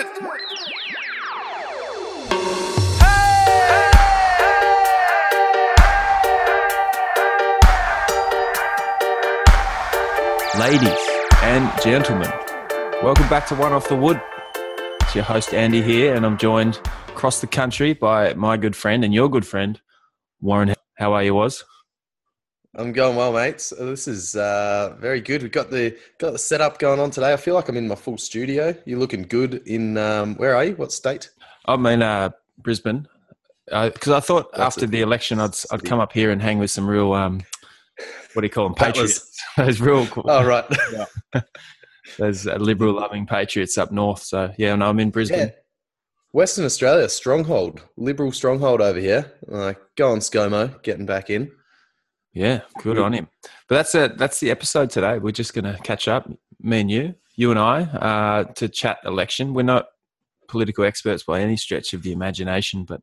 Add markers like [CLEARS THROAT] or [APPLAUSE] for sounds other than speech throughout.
Ladies and gentlemen, welcome back to One Off the Wood. It's your host Andy here, and I'm joined across the country by my good friend and your good friend Warren. How are you, Was? I'm going well, mates. This is uh, very good. We've got the got the setup going on today. I feel like I'm in my full studio. You're looking good. In um, where are you? What state? I'm in uh, Brisbane because uh, I thought That's after the election I'd I'd come up here and hang with some real um, what do you call them? [LAUGHS] Patriots. [LAUGHS] Those real. Cool. Oh right. [LAUGHS] Those uh, liberal loving patriots up north. So yeah, no, I'm in Brisbane. Yeah. Western Australia stronghold, liberal stronghold over here. Like go on, ScoMo, getting back in. Yeah, good on him. But that's it. That's the episode today. We're just going to catch up, me and you, you and I, uh, to chat election. We're not political experts by any stretch of the imagination, but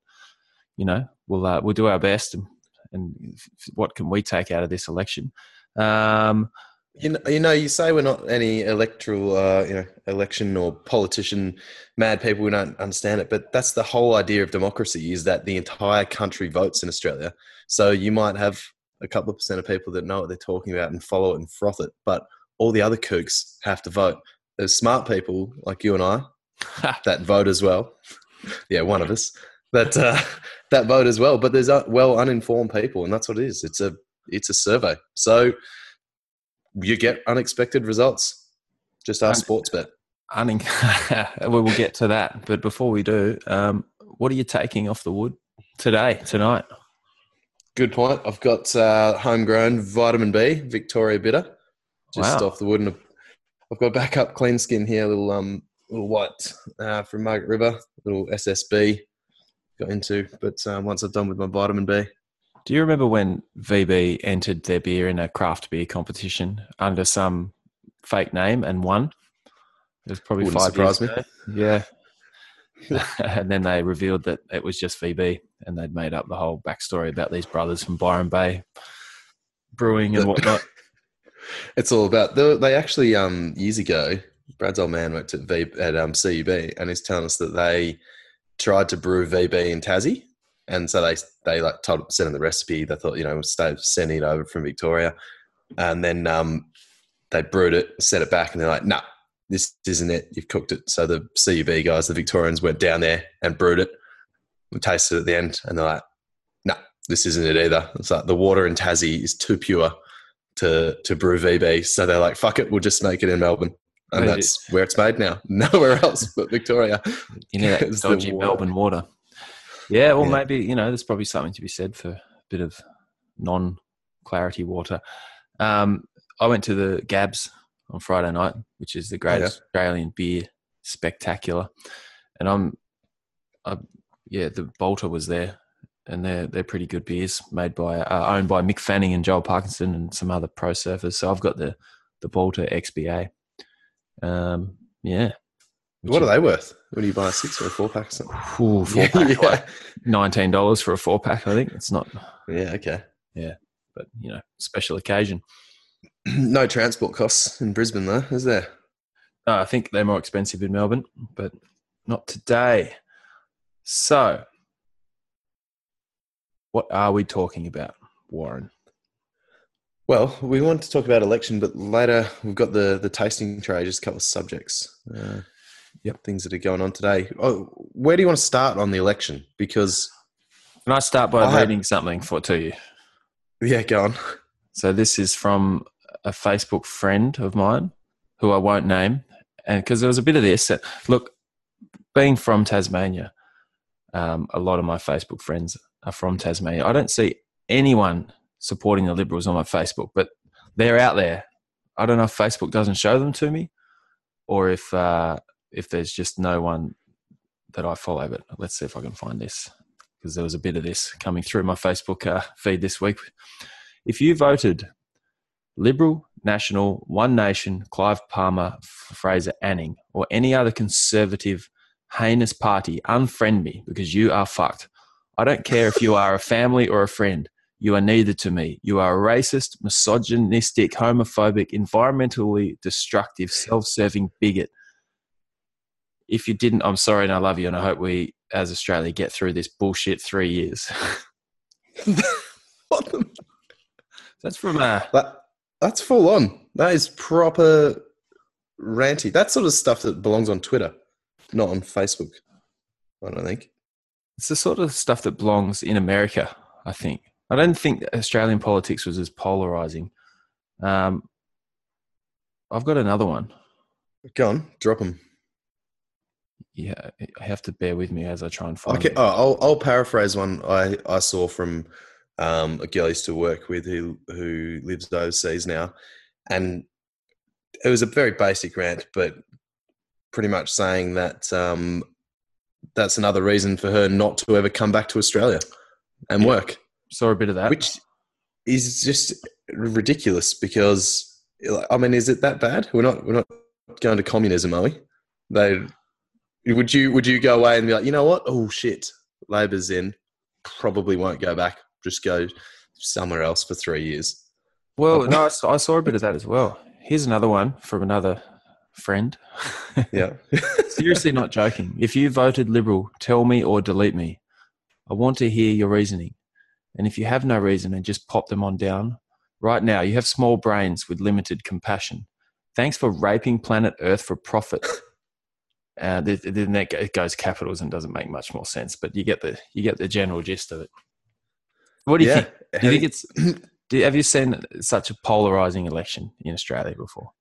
you know, we'll uh, we'll do our best. And, and, what can we take out of this election? Um, you know, you know, you say we're not any electoral, uh, you know, election or politician mad people. We don't understand it, but that's the whole idea of democracy: is that the entire country votes in Australia. So you might have a couple of percent of people that know what they're talking about and follow it and froth it. But all the other kooks have to vote. There's smart people like you and I [LAUGHS] that vote as well. yeah, one of us that uh, [LAUGHS] that vote as well. But there's uh, well uninformed people, and that's what it is. It's a it's a survey. So you get unexpected results. Just ask Un- Sportsbet. Un- [LAUGHS] we will get to that, but before we do, um, what are you taking off the wood today, tonight? Good point. I've got uh, homegrown vitamin B, Victoria Bitter, just wow. off the wood, and I've got backup clean skin here, little um, little white uh, from Margaret River, little SSB got into. But um, once I've done with my vitamin B. Do you remember when VB entered their beer in a craft beer competition under some fake name and won? It was probably Wouldn't five years me. ago. Yeah. [LAUGHS] and then they revealed that it was just VB, and they'd made up the whole backstory about these brothers from Byron Bay brewing and whatnot. [LAUGHS] it's all about they actually um years ago. Brad's old man worked at v, at um, CUB, and he's telling us that they tried to brew VB in Tassie, and so they they like told sent them the recipe. They thought you know stay sending it over from Victoria, and then um they brewed it, set it back, and they're like, nah, this isn't it. You've cooked it. So the CUB guys, the Victorians, went down there and brewed it. We tasted it at the end, and they're like, "No, nah, this isn't it either." It's like the water in Tassie is too pure to to brew VB. So they're like, "Fuck it, we'll just make it in Melbourne." And that's where it's made now. [LAUGHS] Nowhere else but Victoria. You know that [LAUGHS] dodgy water. Melbourne water. Yeah, well, yeah. maybe you know, there's probably something to be said for a bit of non-clarity water. Um, I went to the GABS on Friday night, which is the greatest yeah. Australian beer spectacular. And I'm, I, yeah, the Balter was there, and they're they're pretty good beers made by uh, owned by Mick Fanning and Joel Parkinson and some other pro surfers. So I've got the the Balter XPA. Um, yeah. What are they worth? What do you buy a six or a four pack? Ooh, four [LAUGHS] yeah, pack, yeah. Like nineteen dollars for a four pack. I think it's not. Yeah. Okay. Yeah, but you know, special occasion. [CLEARS THROAT] no transport costs in Brisbane, though, is there? Uh, I think they're more expensive in Melbourne, but not today. So, what are we talking about, Warren? Well, we want to talk about election, but later we've got the the tasting tray, just a couple of subjects. Uh, yep, things that are going on today. Oh, where do you want to start on the election? Because can I start by I reading something for to you? Yeah, go on. So this is from a Facebook friend of mine who I won't name, and because there was a bit of this. Look, being from Tasmania, um, a lot of my Facebook friends are from Tasmania. I don't see anyone supporting the Liberals on my Facebook, but they're out there. I don't know if Facebook doesn't show them to me, or if uh, if there's just no one that I follow. But let's see if I can find this because there was a bit of this coming through my Facebook uh, feed this week. If you voted Liberal, National, One Nation, Clive Palmer, Fraser Anning, or any other conservative, heinous party, unfriend me because you are fucked. I don't care if you are a family or a friend. You are neither to me. You are a racist, misogynistic, homophobic, environmentally destructive, self serving bigot. if you didn't, I'm sorry and I love you, and I hope we, as Australia, get through this bullshit three years. What [LAUGHS] [LAUGHS] the- That's from uh, that, that's full on. That is proper ranty. That sort of stuff that belongs on Twitter, not on Facebook. I don't think. it's the sort of stuff that belongs in America. I think. I don't think Australian politics was as polarizing. Um, I've got another one. Go on, drop them. Yeah, I have to bear with me as I try and find. Okay, it. oh, I'll, I'll paraphrase one I, I saw from um, a girl I used to work with who who lives overseas now, and it was a very basic rant, but pretty much saying that um, that's another reason for her not to ever come back to Australia and Yeah. work, Saw a bit of that. which is just ridiculous. Because I mean, is it that bad? We're not we're not going to communism, are we? They would you would you go away and be like, you know what? Oh shit, Labor's in. Probably won't go back. Just go somewhere else for three years. Well, no, I saw, I saw a bit of that as well. Here's another one from another friend. [LAUGHS] Yeah, Seriously, not joking. If you voted Liberal, tell me or delete me. I want to hear your reasoning. And if you have no reason and just pop them on down, right now you have small brains with limited compassion. Thanks for raping planet Earth for profit. Uh, th- th- then that it goes capitals and doesn't make much more sense, but you get the you get the general gist of it. What do you yeah. think? Do you think it's? Do, have you seen such a polarizing election in Australia before?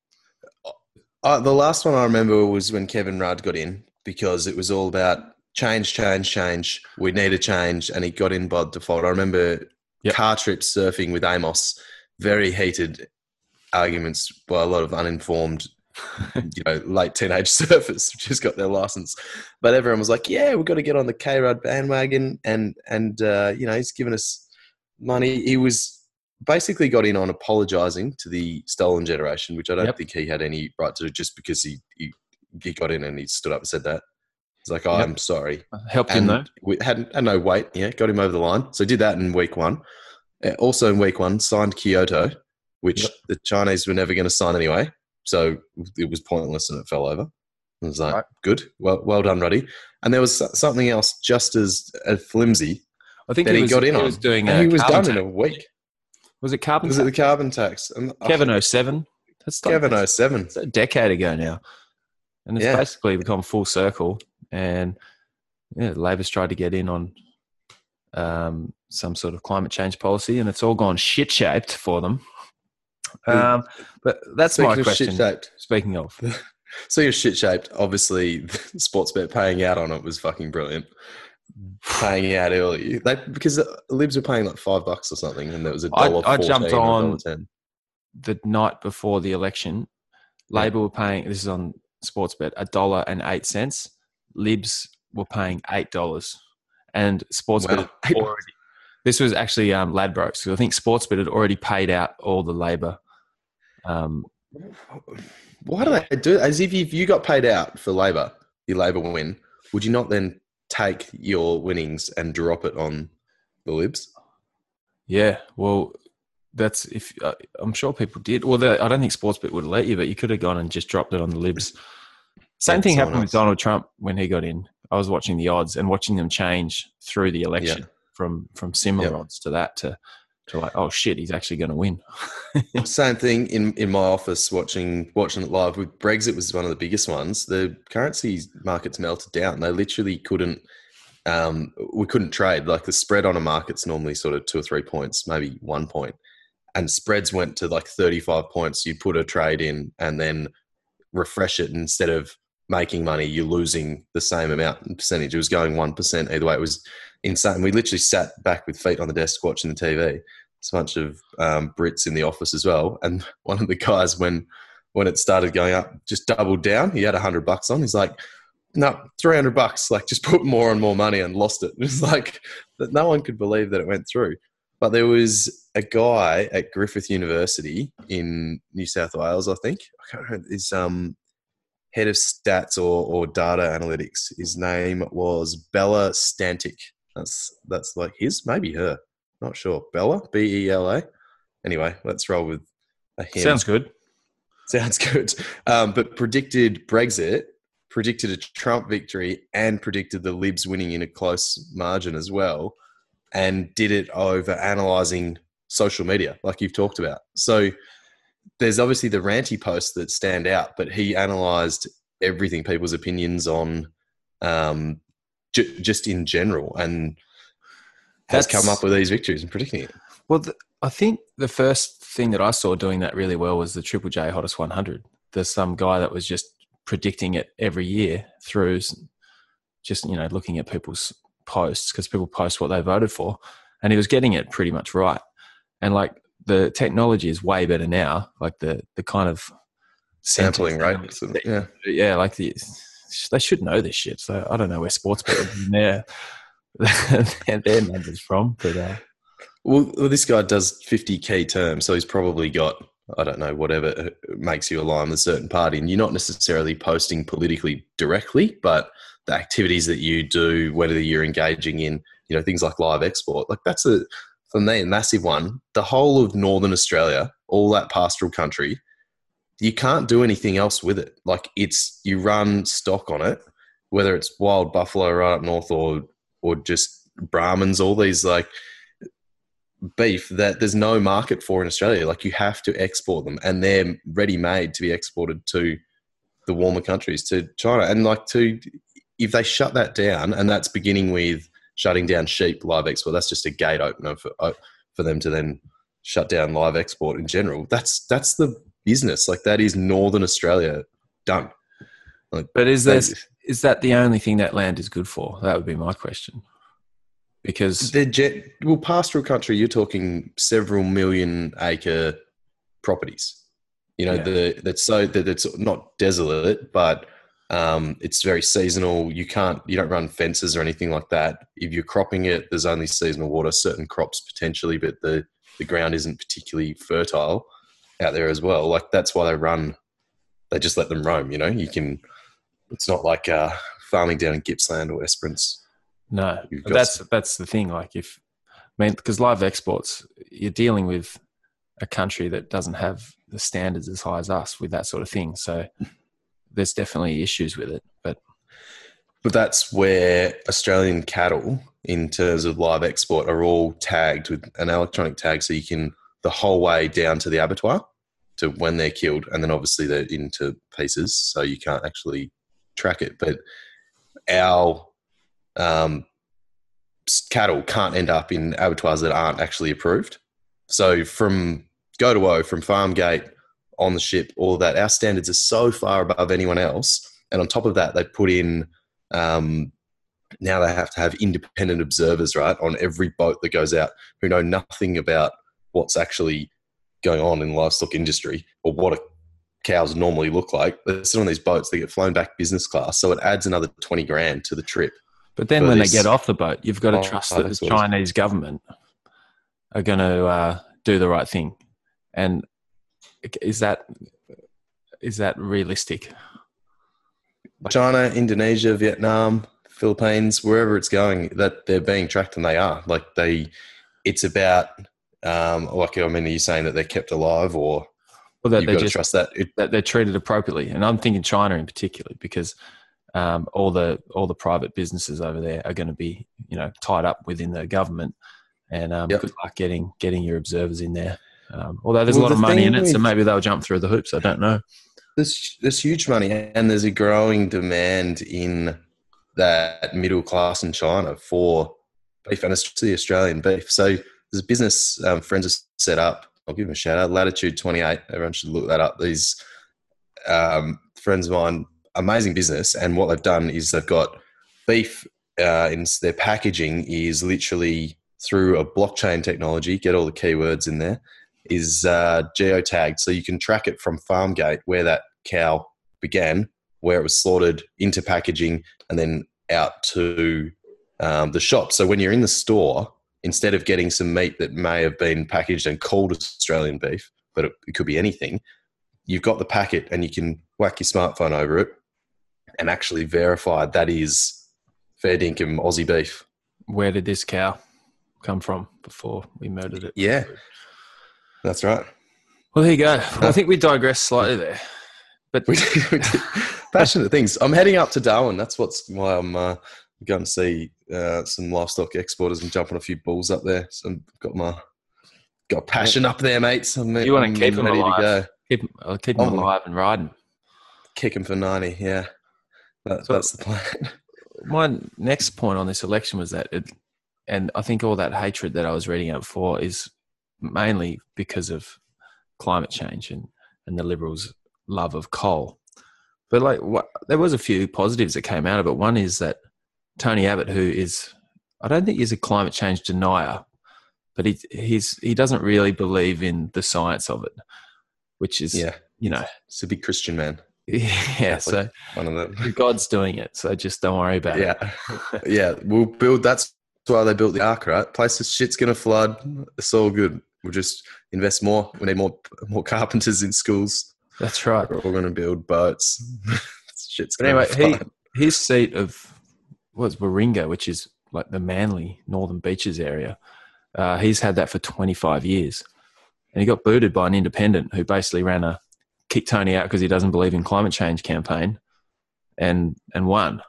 Uh, the last one I remember was when Kevin Rudd got in because it was all about change, change, change. We need a change, and he got in by default. I remember Yep. car trips surfing with Amos, very heated arguments by a lot of uninformed, [LAUGHS] you know, late teenage [LAUGHS] surfers who just got their license. But everyone was like, "Yeah, we've got to get on the K Rudd bandwagon," and and uh, you know, he's given us money. He was basically got in on apologizing to the stolen generation, which I don't Yep. think he had any right to do just because he, he he got in and he stood up and said that. He's like, oh, Yep. I'm sorry. Helped him though. We had, had no weight. Yeah, got him over the line. So did that in week one. Uh, Also in week one, signed Kyoto, which Yep. the Chinese were never going to sign anyway. So it was pointless and it fell over. I was like, Right. good, well, well done, Ruddy. And there was something else just as uh, flimsy I think that he, he, was, got in he on. was doing. and he was carbon done in a week. Was it carbon? Was it the carbon tax? And oh, Kevin 07? That's Kevin that's- 07. It's a decade ago now, and it's Yeah. basically become full circle. And yeah, Labor's tried to get in on um, some sort of climate change policy, and it's all gone shit shaped for them. Um, but that's Speaking my question. shit-shaped, Speaking of, [LAUGHS] So you're shit shaped. Obviously, [LAUGHS] Sportsbet paying out on it was fucking brilliant. Paying out early, they, because the Libs were paying like five bucks or something, and there was a I- dollar. I jumped on- the night before the election, Yeah. Labor were paying. This is on Sportsbet, a dollar and eight cents. Libs were paying eight dollars, and Sportsbet Wow. already. This was actually um, Ladbrokes. I think Sportsbet had already paid out all the Labor. Um, Why do they do? As if if you got paid out for Labor, your Labor win, would you not then take your winnings and drop it on the Libs? yeah, well, that's if uh, I'm sure people did. Well, the, I don't think Sportsbet would let you, but you could have gone and just dropped it on the Libs. Same Yeah, thing happened with. Donald Trump when he got in. I was watching the odds and watching them change through the election from from similar Yeah. odds to that to to like, oh shit, he's actually going to win. [LAUGHS] Same thing in, in my office watching watching it live with Brexit was one of the biggest ones. The currency markets melted down. They literally couldn't um, we couldn't trade. Like the spread on a market's normally sort of two or three points, maybe one. And spreads went to like 35 points. You put a trade in and then refresh it instead of making money, you're losing the same amount percentage. It was going 1% either way. It was insane. We literally sat back with feet on the desk watching the TV it's a bunch of um, Brits in the office as well. And [LAUGHS] one of the guys, when when it started going up, just doubled down. He had a hundred bucks on. He's like, "No, three hundred bucks. Like, just put more and more money and lost it." [LAUGHS] It was like that. No one could believe that it went through. But there was a guy at Griffith University in New South Wales, I think. I can't remember his um, head of stats or, or data analytics. His name was Bela Stantic. That's that's like his, maybe her. Not sure. Bela, B E L A. Anyway, let's roll with a him. Sounds good. [LAUGHS] Sounds good. Um, but predicted Brexit predicted a Trump victory and predicted the Libs winning in a close margin as well, and did it over analyzing social media, like you've talked about. So there's obviously the ranty posts that stand out, but he analyzed everything, people's opinions on um, j- just in general, and has That's- come up with these victories and predicting it. Well, the, I think the first thing that I saw doing that really well was the Triple J Hottest 100. There's some guy that was just predicting it every year through just you know looking at people's posts because people post what they voted for, and he was getting it pretty much right. And like the technology is way better now. Like the the kind of Sampling, right? yeah. yeah, like the they should know this shit. So I don't know where sports people [LAUGHS] their their numbers from, but uh, Well, well, this guy does 50 key terms, so he's probably got, I don't know, whatever uh, makes you align with a certain party. And you're not necessarily posting politically directly, but the activities that you do, whether you're engaging in, you know, things like live export, like that's a, for me, a massive one. The whole of Northern Australia, all that pastoral country, you can't do anything else with it. Like it's, you run stock on it, whether it's wild buffalo right up north or, or just Brahmans, all these like, beef that there's no market for in Australia. Like you have to export them, and they're ready made to be exported to the warmer countries, to China, and like to if they shut that down, and that's beginning with shutting down sheep live export. That's just a gate opener for uh, for them to then shut down live export in general. That's that's the business. Like that is Northern Australia done. but is there is that the only thing that land is good for? That would be my question. Because They're jet, well, pastoral country. You're talking several million acre properties. You know, Yeah. the that's so that it's not desolate, but um, it's very seasonal. You can't, you don't run fences or anything like that. If you're cropping it, there's only seasonal water. Certain crops potentially, but the the ground isn't particularly fertile out there as well. Like that's why they run. They just let them roam. You know, you can. It's not like uh, farming down in Gippsland or Esperance. no, You've but got that's that's the thing. Like if I mean, because live exports, you're dealing with a country that doesn't have the standards as high as us with that sort of thing. So there's definitely issues with it. But But that's where Australian cattle, in terms of live export, are all tagged with an electronic tag, so you can the whole way down to the abattoir to when they're killed, and then obviously they're into pieces, so you can't actually track it. But our um, cattle can't end up in abattoirs that aren't actually approved. So from go to O, from farm gate on the ship, all that, our standards are so far above anyone else. And on top of that, they put in um, now they have to have independent observers, right, on every boat that goes out who know nothing about what's actually going on in the livestock industry or what a cows normally look like. They sit on these boats, they get flown back business class. So it adds another 20 grand to the trip. but then when they get off the boat, you've got to Oh, trust oh, that the Chinese government are going to uh, do the right thing. And is that is that realistic? China, Indonesia, Vietnam, Philippines, wherever it's going, that they're being tracked and they are. Like they, it's about, um, like, I mean, are you saying that they're kept alive or Well, that you've they got to just trust that? It, that they're treated appropriately. And I'm thinking China in particular because um, all the all the private businesses over there are going to be you know tied up within the government, and um, Yep. good luck getting getting your observers in there. Um, although there's Well, a lot the of money in it, so maybe they'll jump through the hoops. I don't know. there's there's huge money and there's a growing demand in that middle class in China for beef and especially Australian beef. So there's a business um, friends have set up. I'll give them a shout out. Latitude 28. Everyone should look that up. These um, friends of mine, amazing business, and what they've done is they've got beef uh, in their packaging is literally through a blockchain technology. Get all the keywords in there is uh, geotagged, so you can track it from farm gate where that cow began, where it was slaughtered, into packaging, and then out to um, the shop. So when you're in the store, instead of getting some meat that may have been packaged and called Australian beef, but it, it could be anything, you've got the packet and you can whack your smartphone over it and actually verify that is fair dinkum Aussie beef. Where did this cow come from before we murdered it? Yeah. That's right. Well, there you go. Well, I think we digressed slightly there, but [LAUGHS] We did, we did. passionate things. I'm heading up to Darwin. That's what's why I'm uh, going to see uh, some livestock exporters and jump on a few bulls up there. So I've got my got passion up there, mates. I'm, You wanna keep them ready alive. to go. Keep, I'll keep them alive and riding. Kick them for ninety. Yeah, that, So- that's the plan. [LAUGHS] My next point on this election was that, it, and I think all that hatred that I was reading out before is mainly because of climate change and, and the Liberals' love of coal. But like, what, there was a few positives that came out of it. One is that Tony Abbott, who is, I don't think he's a climate change denier, but he he's he doesn't really believe in the science of it, which is yeah, you know it's a big Christian man. [LAUGHS] yeah. So One of them. God's doing it, so just don't worry about it. Yeah, [LAUGHS] yeah. We'll build. That's why they built the ark, right? Places shit's gonna flood. It's all good. We'll just invest more. We need more more carpenters in schools. That's right. We're all gonna build boats. [LAUGHS] shit's But anyway, he his seat of what's Warringah, which is like the Manly Northern Beaches area. Uh, he's had that for 25 years, and he got booted by an independent who basically ran a kick Tony out because he doesn't believe in climate change campaign, and and won.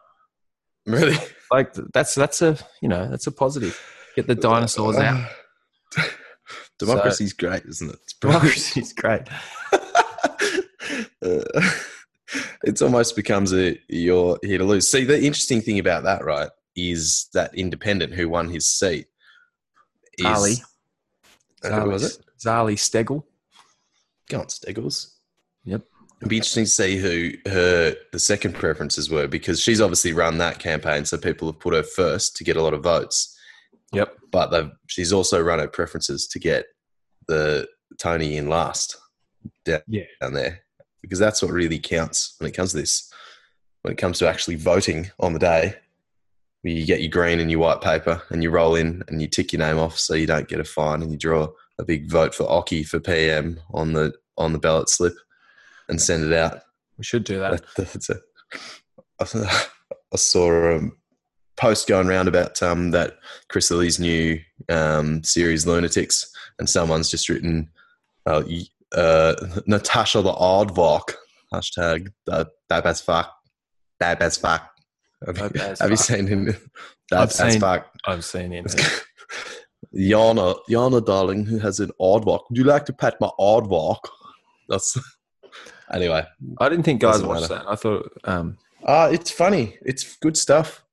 really [LAUGHS] Like that's that's a you know that's a positive. Get the dinosaurs out. [SIGHS] Democracy's great, isn't it? Democracy's great. [LAUGHS] Uh, [LAUGHS] it's almost becomes a you're here to lose. See, the interesting thing about that, right, is that independent who won his seat. Is, Zali. Uh, who was it? Zali Steggall. Go on, Steggles. Yep. It'd be interesting to see who her the second preferences were because she's obviously run that campaign, so people have put her first to get a lot of votes. Yep. But she's also run her preferences to get the Tony in last down, Yeah. down there because that's what really counts when it comes to this. When it comes to actually voting on the day, you get your green and your white paper and you roll in and you tick your name off so you don't get a fine and you draw a big vote for Oki for PM on the on the ballot slip and send it out. We should do that. That- that's a, [LAUGHS] I saw a post going around about um, that Chris Lilley's new um, series Lunatics, and someone's just written uh, uh, [LAUGHS] Natasha the Oddvok hashtag that that as fuck that as fuck. Have, you- That as have you fuck. seen him? I've That seen- fuck. I've seen him. [LAUGHS] Yana, Yana, darling, who has an oddvok. Would you like to pat my oddvok? That's [LAUGHS] anyway. I didn't think guys watched matter. that. I thought um, Uh, it's funny. It's good stuff.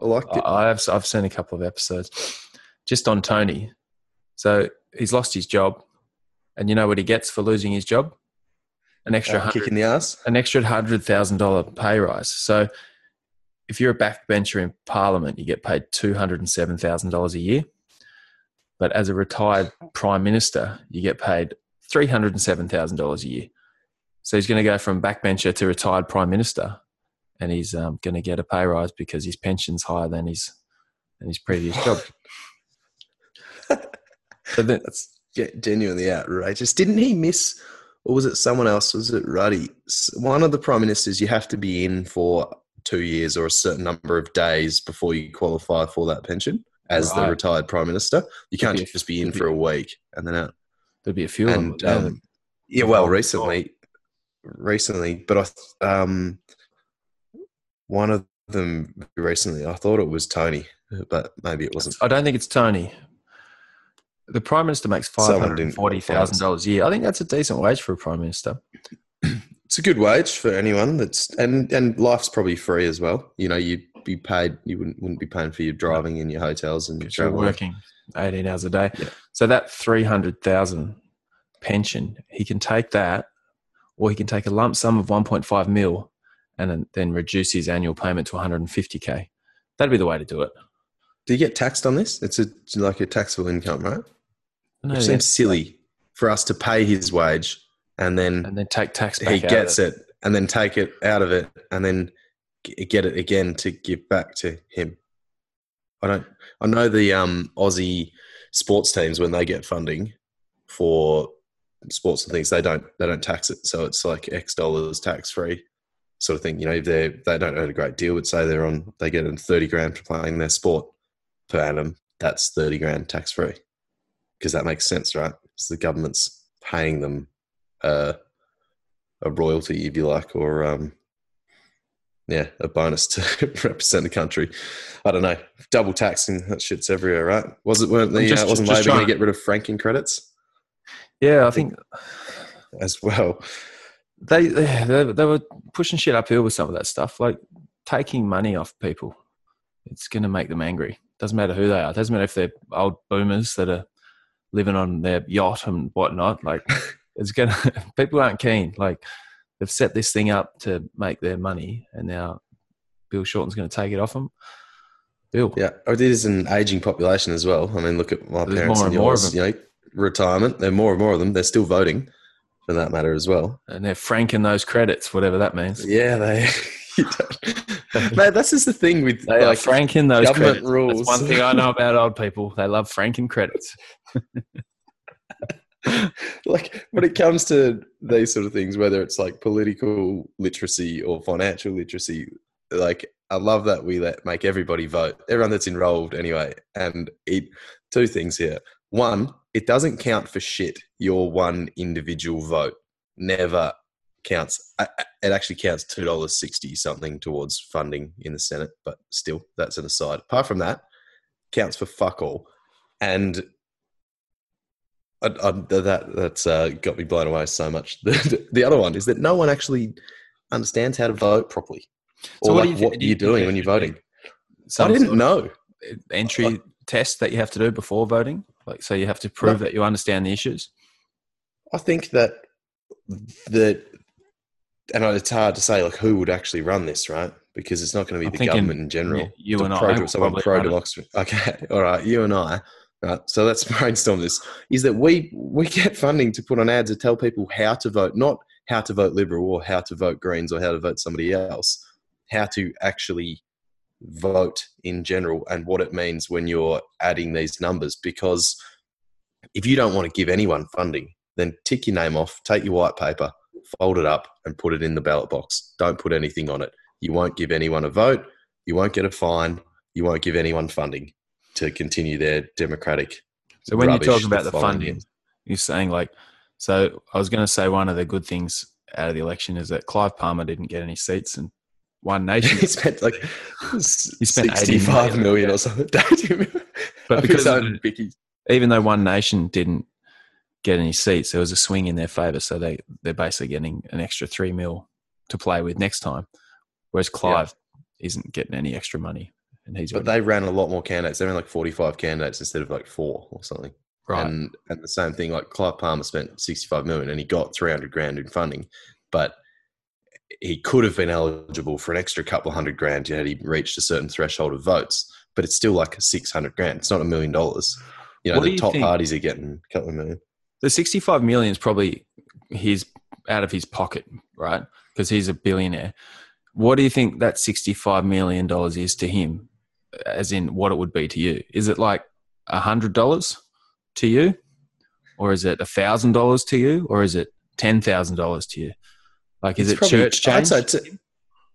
I liked it. I I have I've seen a couple of episodes just on Tony. So he's lost his job, and you know what he gets for losing his job? An extra Uh, kick in the ass. an extra hundred thousand dollar pay rise. So if you're a backbencher in Parliament, you get paid two hundred and seven thousand dollars a year. But as a retired prime minister, you get paid three hundred and seven thousand dollars a year. So he's going to go from backbencher to retired prime minister, and he's um, going to get a pay rise because his pension's higher than his than his previous job. [LAUGHS] so then, That's genuinely outrageous. Didn't he miss, or was it someone else? Was it Ruddy? One of the prime ministers, you have to be in for two years or a certain number of days before you qualify for that pension as the retired prime minister. You can't be just be in for a week and then out. there'd be a few of them. And um, yeah, well, recently, recently, but I um, one of them recently, I thought it was Tony, but maybe it wasn't. I don't think it's Tony. The prime minister makes five hundred and forty thousand dollars a year. I think that's a decent wage for a prime minister. [CLEARS THROAT] It's a good wage for anyone that's and and life's probably free as well. You know, you'd be paid. You wouldn't wouldn't be paying for your driving and your hotels and your you're working eighteen hours a day. Yeah. So that three hundred thousand pension, he can take that, or he can take a lump sum of one point five mil, and then, then reduce his annual payment to one hundred and fifty k. That'd be the way to do it. Do you get taxed on this? It's a it's like a taxable income, right? No, It yeah. seems silly for us to pay his wage and then and then take tax back. he out of gets it and then take it out of it and then get it again to give back to him. I don't. I know the um, Aussie sports teams when they get funding for sports and things, they don't they don't tax it, so it's like X dollars tax free sort of thing. You know, if they they don't earn a great deal, but say they're on they get in thirty grand for playing their sport per annum, that's thirty grand tax free because that makes sense, right? Because the government's paying them uh, a royalty, if you like, or um, yeah, a bonus to [LAUGHS] represent the country. I don't know. Double taxing that shit's everywhere, right? Was it weren't the Just- uh, wasn't Labor going to get rid of franking credits Yeah, I think as well? they, they they were pushing shit uphill with some of that stuff, like taking money off people. It's going to make them angry. Doesn't matter who they are. Doesn't matter if they're old boomers that are living on their yacht and whatnot. Like [LAUGHS] it's to [LAUGHS] people aren't keen. Like they've set this thing up to make their money, and now Bill Shorten's going to take it off them. Bill, Yeah, oh, it is an aging population as well. I mean, look at my There's parents and and yours. You know, retirement. There are more and more of them. They're still voting, for that matter as well. and they're franking those credits, whatever that means. Yeah, they. [LAUGHS] Man, that's just the thing with They like franking those government credits. rules. That's one thing I know [LAUGHS] about old people. They love franking credits. [LAUGHS] like when it comes to these sort of things, whether it's like political literacy or financial literacy, like I love that we let make everybody vote, everyone that's enrolled anyway. And it two things here. One, it doesn't count for shit. Your one individual vote never counts. I- I- It actually counts two dollars sixty something towards funding in the Senate, but still, that's an aside. Apart from that, counts for fuck all. And I, I, that that's uh, got me blown away so much. [LAUGHS] The, the other one is that no one actually understands how to vote properly, So or what like you, what you, you're think doing there when you're voting. Some I didn't know. entry test that you have to do before voting. Like, so you have to prove that you understand the issues. I think that that, and it's hard to say like who would actually run this, right? Because it's not going to be I'm the thinking government in general. you- you The and I pro, will someone pro run it. democracy. Okay, [LAUGHS] all right, you and I. Right, so let's [LAUGHS] brainstorm this. Is that we we get funding to put on ads to tell people how to vote, not how to vote Liberal or how to vote Greens or how to vote somebody else. How to actually vote in general and what it means when you're adding these numbers. Because if you don't want to give anyone funding, then tick your name off, take your white paper, fold it up, and put it in the ballot box. Don't put anything on it. You won't give anyone a vote. You won't get a fine. You won't give anyone funding to continue their democratic. So when you're talking about the funding, in. you're saying like, so I was going to say one of the good things out of the election is that Clive Palmer didn't get any seats and One [LAUGHS] Nation. he spent like He spent 80 sixty-five million. million or something. [LAUGHS] But [LAUGHS] because his of own the- Vicky. even though One Nation didn't get any seats, there was a swing in their favour. So they they're basically getting an extra three mil to play with next time. Whereas Clive isn't getting any extra money, and he's But they ran a lot more candidates. They ran like forty-five candidates instead of like four or something. right. And and the same thing, like Clive Palmer spent sixty-five million and he got three hundred grand in funding, but he could have been eligible for an extra couple hundred grand had he reached a certain threshold of votes. But it's still like six hundred grand. It's not a million dollars. You know, What the you top think- parties are getting a couple of million. The 65 million is probably his out of his pocket, right? Because he's a billionaire. What do you think that 65 million dollars is to him? As in what it would be to you? Is it like a hundred dollars to you? Or is it a thousand dollars to you? Or is it ten thousand dollars to you? Like is It's it probably- church I'd say it's a,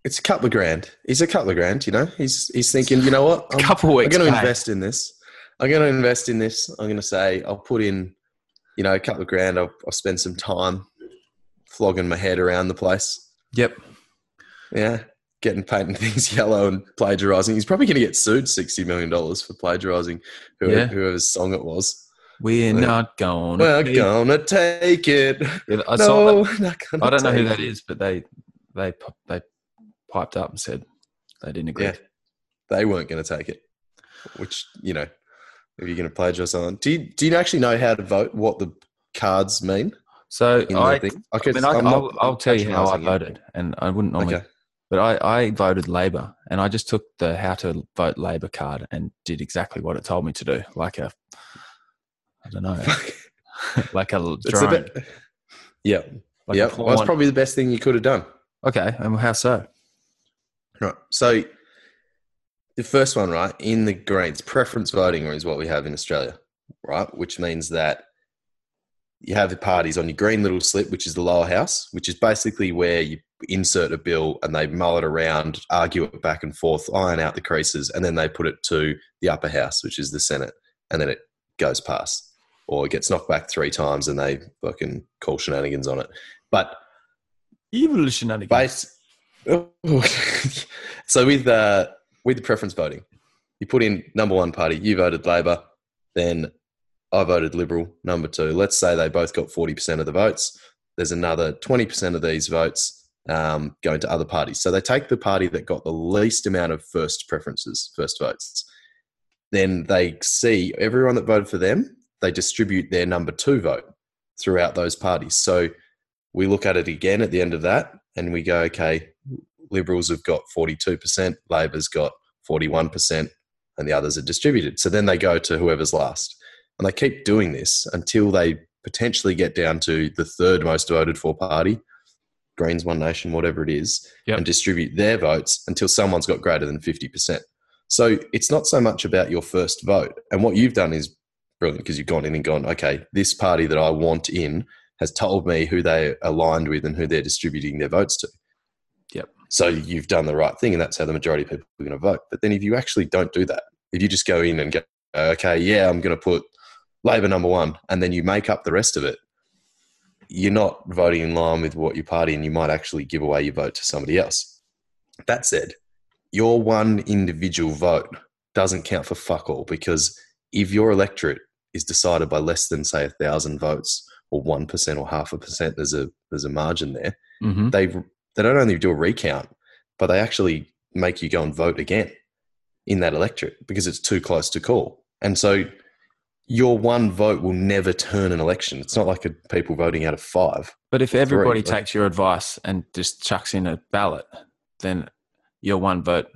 it's a couple of grand. He's a couple of grand, you know. He's he's thinking, you know what? [LAUGHS] A I'm, couple I'm going to invest in this. I'm going to invest in this. I'm going to say I'll put in, you know, a couple of grand. I'll, I'll spend some time flogging my head around the place. Yep. Yeah, getting painting [LAUGHS] things yellow and plagiarizing. He's probably going to get sued sixty million dollars for plagiarizing whoever, Yeah. whoever's song it was. We're Yeah. not going. We're gonna take it. I [LAUGHS] no, that. not gonna I don't know who that is, but they they they piped up and said they didn't agree. Yeah. They weren't going to take it. Which you know, if you're going to plagiarize someone, do you do you actually know how to vote? What the cards mean? So I? I mean, I, I'm I'll, I'll tell you how I you. voted, and I wouldn't normally, Okay. but I, I voted Labor, and I just took the how to vote Labor card and did exactly what it told me to do, like a, I don't know, [LAUGHS] [LAUGHS] like a it's a drone. bit. Yeah, like yeah. Well, that's probably the best thing you could have done. okay, and how so? Right. So the first one, right, in the Greens, preference voting is what we have in Australia, right? Which means that you have the parties on your green little slip, which is the lower house, which is basically where you insert a bill and they mull it around, argue it back and forth, iron out the creases, and then they put it to the upper house, which is the Senate, and then it goes past. Or it gets knocked back three times and they fucking call shenanigans on it. But Evil shenanigans. base [LAUGHS] so with uh, with the preference voting, you put in number one party. You voted Labor, then I voted Liberal. Number two. Let's say they both got forty percent of the votes. There's another twenty percent of these votes um, going to other parties. So they take the party that got the least amount of first preferences, first votes. Then they see everyone that voted for them. They distribute their number two vote throughout those parties. So we look at it again at the end of that and we go, okay, Liberals have got 42%, Labor's got 41%, and the others are distributed. So then they go to whoever's last. And they keep doing this until they potentially get down to the third most voted for party, Greens, One Nation, whatever it is, Yep. and distribute their votes until someone's got greater than 50%. So it's not so much about your first vote. And what you've done is brilliant because you've gone in and gone, okay, this party that I want in has told me who they aligned with and who they're distributing their votes to. So you've done the right thing, and that's how the majority of people are going to vote. But then if you actually don't do that, if you just go in and go, okay, yeah, I'm going to put Labor number one, and then you make up the rest of it, you're not voting in line with what your party, and you might actually give away your vote to somebody else. That said, your one individual vote doesn't count for fuck all because if your electorate is decided by less than say a thousand votes or one percent or half a percent, there's a there's a margin there. Mm-hmm. They they don't only do a recount, but they actually make you go and vote again in that electorate because it's too close to call. And so your one vote will never turn an election. It's not like a, people voting out of five. But if everybody like- takes your advice and just chucks in a ballot, then your one vote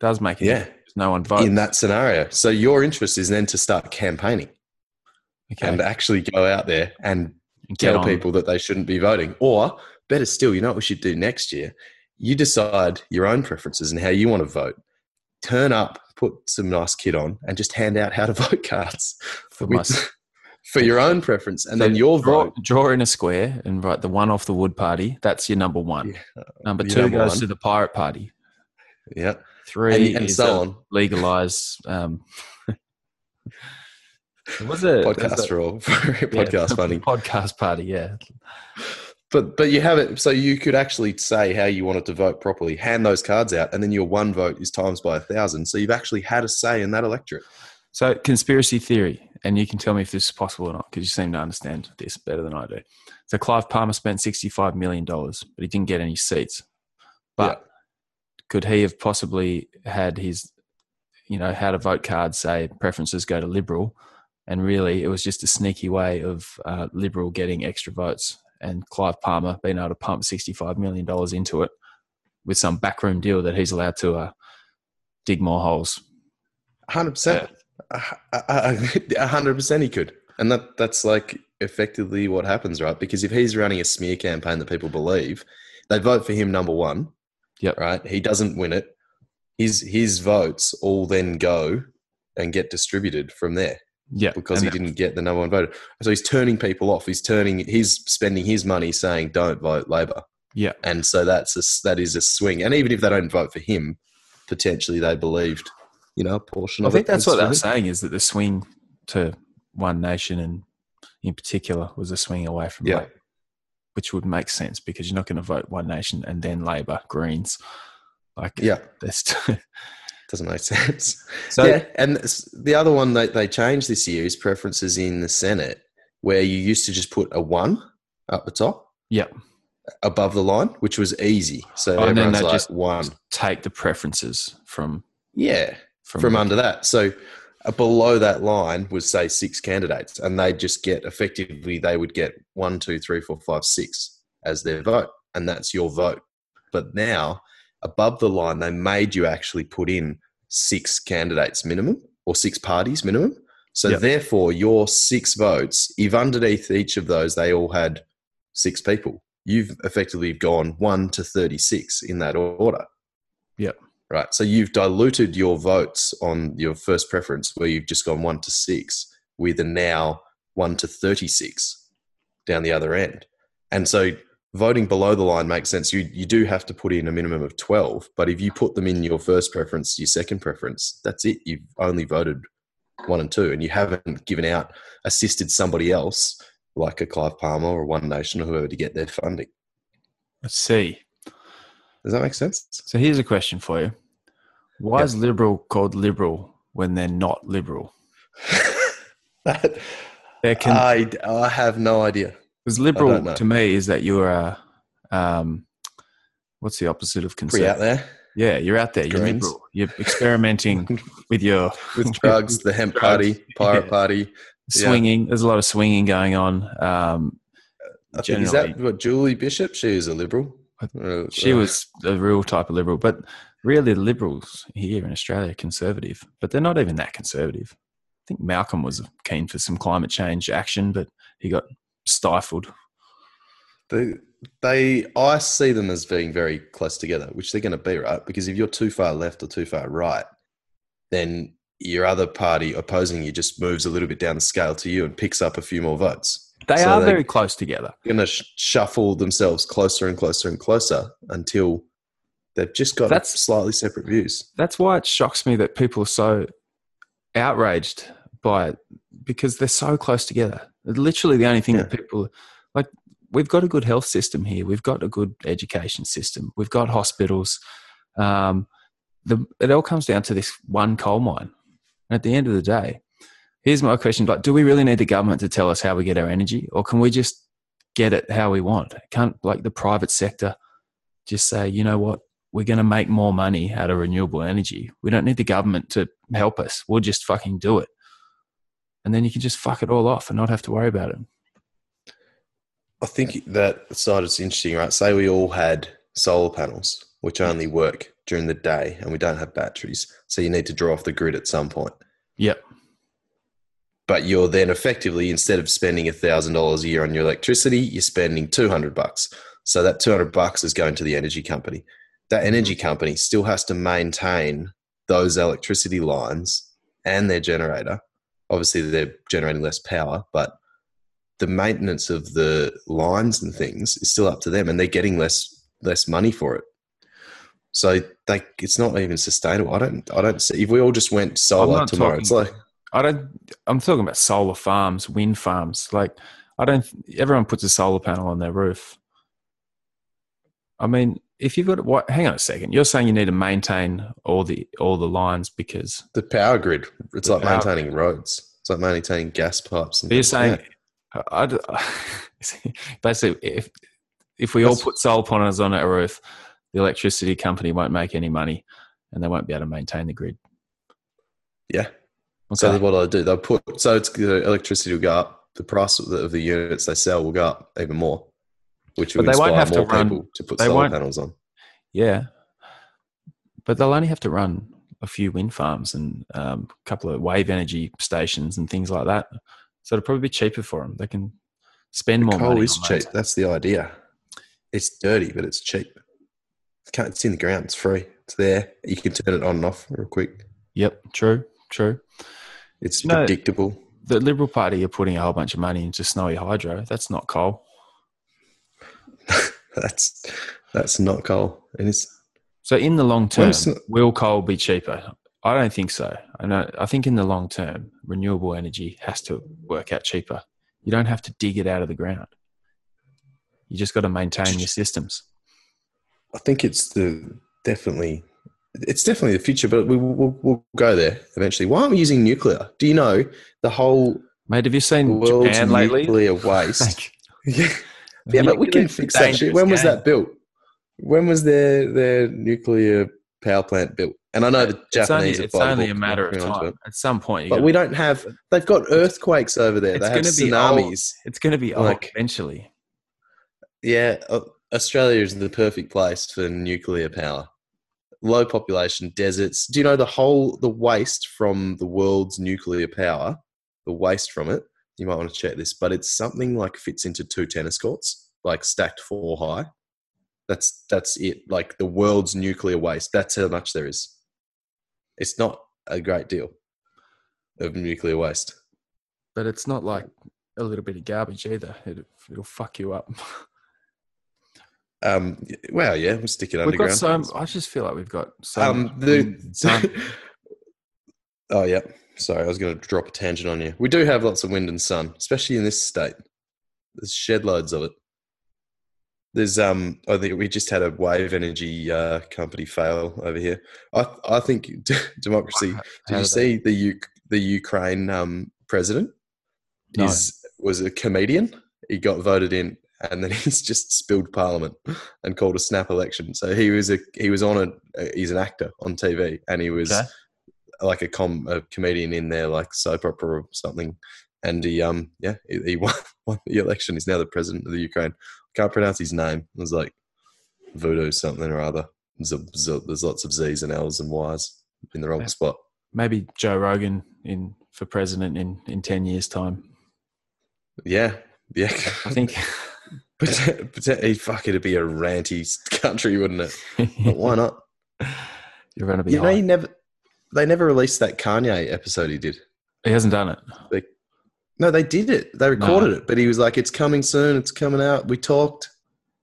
does make a Yeah. difference. No one votes. in that scenario. So your interest is then to start campaigning okay. and actually go out there and And get tell on. people that they shouldn't be voting. Or better still, you know what we should do next year? You decide your own preferences and how you want to vote. Turn up, put some nice kit on, and just hand out how to [LAUGHS] vote cards for with- my [LAUGHS] for your own preference. And then So your draw, vote. draw in a square and write the one off the wood party. That's your number one. Yeah, Number two number goes one. to the pirate party. Yeah. Three And, and so uh, on. legalize. Um, [LAUGHS] was it Podcast for all. podcast funding. Podcast party. Yeah. But but you have it so you could actually say how you wanted to vote properly, hand those cards out, and then your one vote is times by a thousand. So you've actually had a say in that electorate. So conspiracy theory, and you can tell me if this is possible or not because you seem to understand this better than I do. So Clive Palmer spent sixty-five million dollars, but he didn't get any seats. But could he have possibly had his, you know, had a vote card say preferences go to Liberal, and really it was just a sneaky way of uh, Liberal getting extra votes, and Clive Palmer being able to pump sixty-five million dollars into it with some backroom deal that he's allowed to uh, dig more holes. Hundred percent. A hundred percent, he could, and that that's like effectively what happens, right? Because if he's running a smear campaign that people believe, they vote for him number one. Yep. Right. He doesn't win it. His his votes all then go and get distributed from there Yeah, because he that- didn't get the number one vote. So he's turning people off. He's turning. He's spending his money saying, "Don't vote Labor." Yeah. And so that's a, that is a swing. And even if they don't vote for him, potentially they believed, you know, a portion I of think it. that's what they for were him. saying is that the swing to One Nation and in particular was a swing away from Yeah. Labor, which would make sense because you're not going to vote One Nation and then Labor, Greens. Like, Yeah, that's [LAUGHS] doesn't make [LAUGHS] sense. so yeah, and the other one that they changed this year is preferences in the Senate, where you used to just put a one up the top. Yeah. Above the line, which was easy. So Oh, and then everyone's like just- one. take the preferences from Yeah. from, from under that. So uh, below that line was say six candidates, and they just get effectively they would get one, two, three, four, five, six as their vote, and that's your vote. But now above the line, they made you actually put in six candidates minimum or six parties minimum. So Yep. therefore, your six votes, if underneath each of those they all had six people, you've effectively gone one to thirty-six in that order Yeah. right? So you've diluted your votes on your first preference, where you've just gone one to six, with a now one to 36 down the other end. And so voting below the line makes sense. You, you do have to put in a minimum of 12, but if you put them in your first preference, your second preference, that's it. You've only voted one and two, and you haven't given out, assisted somebody else like a Clive Palmer or One Nation or whoever to get their funding. Let's see. Does that make sense? So here's a question for you: Why Yeah. is liberal called liberal when they're not liberal? [LAUGHS] that, They're con- I, I have no idea. Because liberal to me is that you're a, um, what's the opposite of Pretty out conservative? there Yeah, you're out there. You're Greens. liberal. You're experimenting [LAUGHS] with your with drugs, the hemp [LAUGHS] Drugs, party, pirate yeah. party. Yeah. swinging. There's a lot of swinging going on. Um, think, is that what Julie Bishop? She is a liberal. Uh, she uh, was a real type of liberal, but really, the liberals here in Australia are conservative, but they're not even that conservative. I think Malcolm was keen for some climate change action, but he got stifled. They, they, I see them as being very close together, which they're going to be, right? Because if you're too far left or too far right, then your other party opposing you just moves a little bit down the scale to you and picks up a few more votes. They So are very close together. Going to sh- shuffle themselves closer and closer and closer until they've just got That's- slightly separate views. That's why it shocks me that people are so outraged by it because they're so close together. Literally, the only thing that people like, we've got a good health system here. We've got a good education system. We've got hospitals. Um, the, it all comes down to this one coal mine. And at the end of the day, here's my question: Like, do we really need the government to tell us how we get our energy, or can we just get it how we want? Can't like the private sector just say, you know what, we're going to make more money out of renewable energy. We don't need the government to help us. We'll just fucking do it. And then you can just fuck it all off and not have to worry about it. I think that side is interesting, right? Say we all had solar panels, which only work during the day, and we don't have batteries. So you need to draw off the grid at some point. Yep. But you're then effectively, instead of spending $1,000 a year on your electricity, you're spending 200 bucks. So that 200 bucks is going to the energy company. That energy company still has to maintain those electricity lines and their generator. Obviously, they're generating less power, but the maintenance of the lines and things is still up to them, and they're getting less less money for it. So they, it's not even sustainable. I don't, I don't see. If we all just went solar tomorrow, talking- it's like I don't, I'm talking about solar farms, wind farms. Like, I don't, everyone puts a solar panel on their roof. I mean, if you've got, what, hang on a second. You're saying you need to maintain all the, all the lines because the power grid. It's like maintaining roads. It's like maintaining gas pipes. And you're saying, Yeah. I, I- [LAUGHS] basically, if if we all put solar panels on our roof, the electricity company won't make any money, and they won't be able to maintain the grid. yeah. Okay. So what i'll do, they'll put so it's the electricity will go up. The price of the, of the units they sell will go up even more, which will But they won't have to run- people to put solar panels on. yeah, but they'll only have to run a few wind farms and um, a couple of wave energy stations and things like that. So it'll probably be cheaper for them. They can spend more Coal money. is on cheap. those. That's the idea. It's dirty, but it's cheap. It's, in the ground. It's free. It's there. You can turn it on and off real quick. Yep, true, true. It's You know- predictable. The Liberal Party are putting a whole bunch of money into snowy hydro. That's not coal. [LAUGHS] That's that's not coal. And it's So in the long term, not- will coal be cheaper? I don't think so. I know. I think in the long term, renewable energy has to work out cheaper. You don't have to dig it out of the ground. You just got to maintain your systems. I think it's the definitely it's definitely the future, but we will we'll, we'll go there eventually. Why aren't we using nuclear? Do you know the whole Mate, have you seen world's Japan lately? nuclear [LAUGHS] waste? [LAUGHS] yeah, yeah, but we can fix that shit. When was that built? When was their their nuclear power plant built? And I know the It's Japanese. are it's only a matter of time. it. At some point, But we don't have. They've got earthquakes over there. It's They have be old. tsunamis. it's going to be like- eventually. Yeah, uh, Australia is the perfect place for nuclear power. Low population, deserts. Do you know the whole the waste from the world's nuclear power? The waste from it. You might want to check this, but it's something like fits into two tennis courts, like stacked four high. That's that's it. Like the world's nuclear waste. That's how much there is. It's not a great deal of nuclear waste. But it's not like a little bit of garbage either. It, it'll fuck you up. [LAUGHS] Um, wow, yeah, we'll stick it We've got underground. so. I just feel like we've got so. Um, the wind and sun. oh yeah, sorry, I was going to drop a tangent on you. We do have lots of wind and sun, especially in this state. There's shed loads of it. there's um I think we just had a wave energy uh, company fail over here. I I think [LAUGHS] democracy. Did you see the U, the Ukraine um, president? No. Is was a comedian. He got voted in, and then [LAUGHS] he's just spilled parliament and called a snap election. So he was a he was on a he's an actor on TV, and he was Okay. Like a com a comedian in there, like soap opera or something. And he um yeah he, he [LAUGHS] won, won the election. He's now the president of the Ukraine. Can't pronounce his name. It was like voodoo something or other. There's, a, there's lots of Z's and L's and Y's in the wrong Yeah. spot. Maybe Joe Rogan in for president in in ten years' time. Yeah, yeah. I [LAUGHS] think. but, but hey, fuck, it'd be a ranty country, wouldn't it? [LAUGHS] But why not? You're going to be. You know, high. he never. They never released that Kanye episode he did. he hasn't done it. No, they did it. They recorded it, but he was like, "It's coming soon. It's coming out." We talked.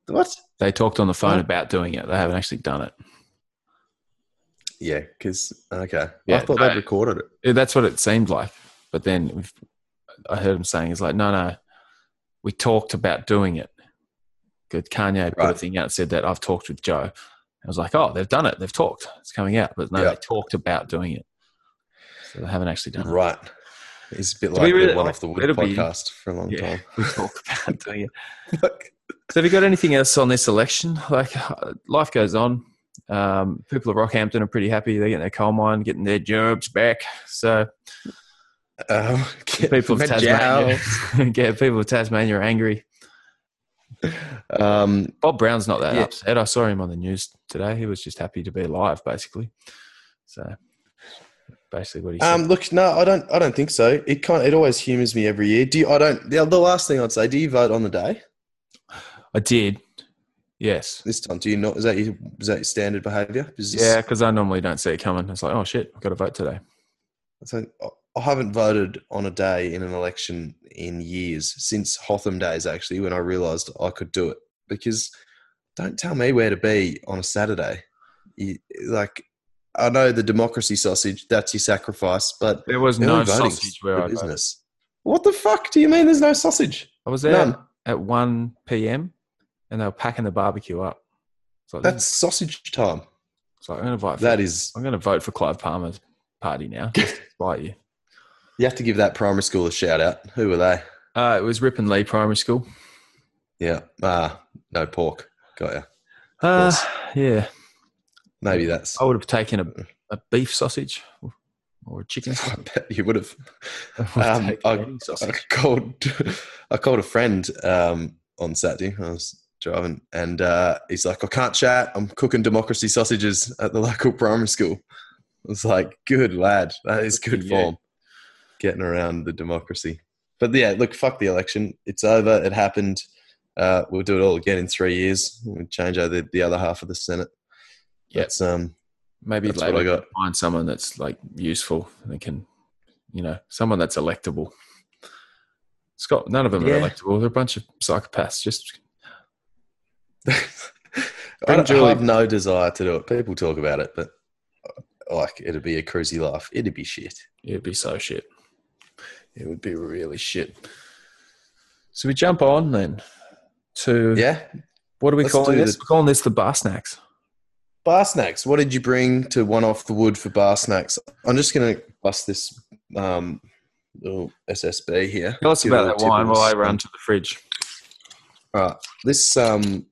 What? They talked on the phone about doing it. They haven't actually done it. Yeah, because okay, Yeah, I thought no. they'd recorded it. That's what it seemed like. But then we've- I heard him saying, "He's like, no, no, we talked about doing it." Good. Kanye put a thing out and said that I've talked with Joe. I was like, "Oh, they've done it. They've talked. It's coming out." But no, Yeah. they talked about doing it. So they haven't actually done it. Right. It's a bit like really- the one off the wood it'll be- podcast for a long Yeah, time. we talked about [LAUGHS] doing it. So have you got anything else on this election? Like uh, life goes on. Um, people of Rockhampton are pretty happy. They're getting their coal mine, getting their jobs back. So Um, [LAUGHS] [LAUGHS] people of Tasmania, yeah, people of Tasmania are angry. Um, Bob Brown's not that Yeah. upset. I saw him on the news today. He was just happy to be alive, basically. So basically, what he said. um, look, no, I don't. I don't think so. It kind. It always humours me every year. Do you? I don't. The, the last thing I'd say. Do you vote on the day I did. Yes. this time? Do you not? Is that your, is that your standard behaviour? This- Yeah, because I normally don't see it coming. It's like, oh shit, I've got to vote today. So I haven't voted on a day in an election in years since Hotham days, actually, when I realised I could do it. Because don't tell me where to be on a Saturday. You, like, I know the democracy sausage, that's your sacrifice, but There was no sausage where I voted. What the fuck do you mean there's no sausage? I was there None. at 1 p.m. and they were packing the barbecue up. Like, That's sausage time. like I'm going to vote. For, That is, I'm going to vote for Clive Palmer's party now. Just [LAUGHS] you. You have to give that primary school a shout out. Who were they? Uh, it was Rip and Lee Primary School. Yeah. Ah, no pork. Got you. Uh, yeah, Maybe that's. I would have taken a, a beef sausage or a chicken. [LAUGHS] I bet you would have. [LAUGHS] I would have Um, I- I called [LAUGHS] I called a friend um, on Saturday. I was driving, and uh, he's like, "I can't chat. I'm cooking democracy sausages at the local primary school." I was like, "Good lad, that is Good good for you. form." Getting around the democracy, but yeah, look, fuck the election. It's over. It happened. Uh, we'll do it all again in three years. We'll change over the, the other half of the Senate. Yep. That's um, Maybe that's later what I got. find someone that's like useful. They can, you know, someone that's electable. Scott, none of them Yeah. are electable. They're a bunch of psychopaths. Just [LAUGHS] I, I have no desire to do it. People talk about it, but like it'd be a cruisy life. It'd be shit. it'd be so shit. It would be really shit. So we jump on then to Yeah. what are we Let's calling this? the- We're calling this the bar snacks. Bar snacks. What did you bring to one off the wood for bar snacks? I'm just gonna bust this um, little SSB here. Tell us about that wine while I run to the fridge. Right. This um,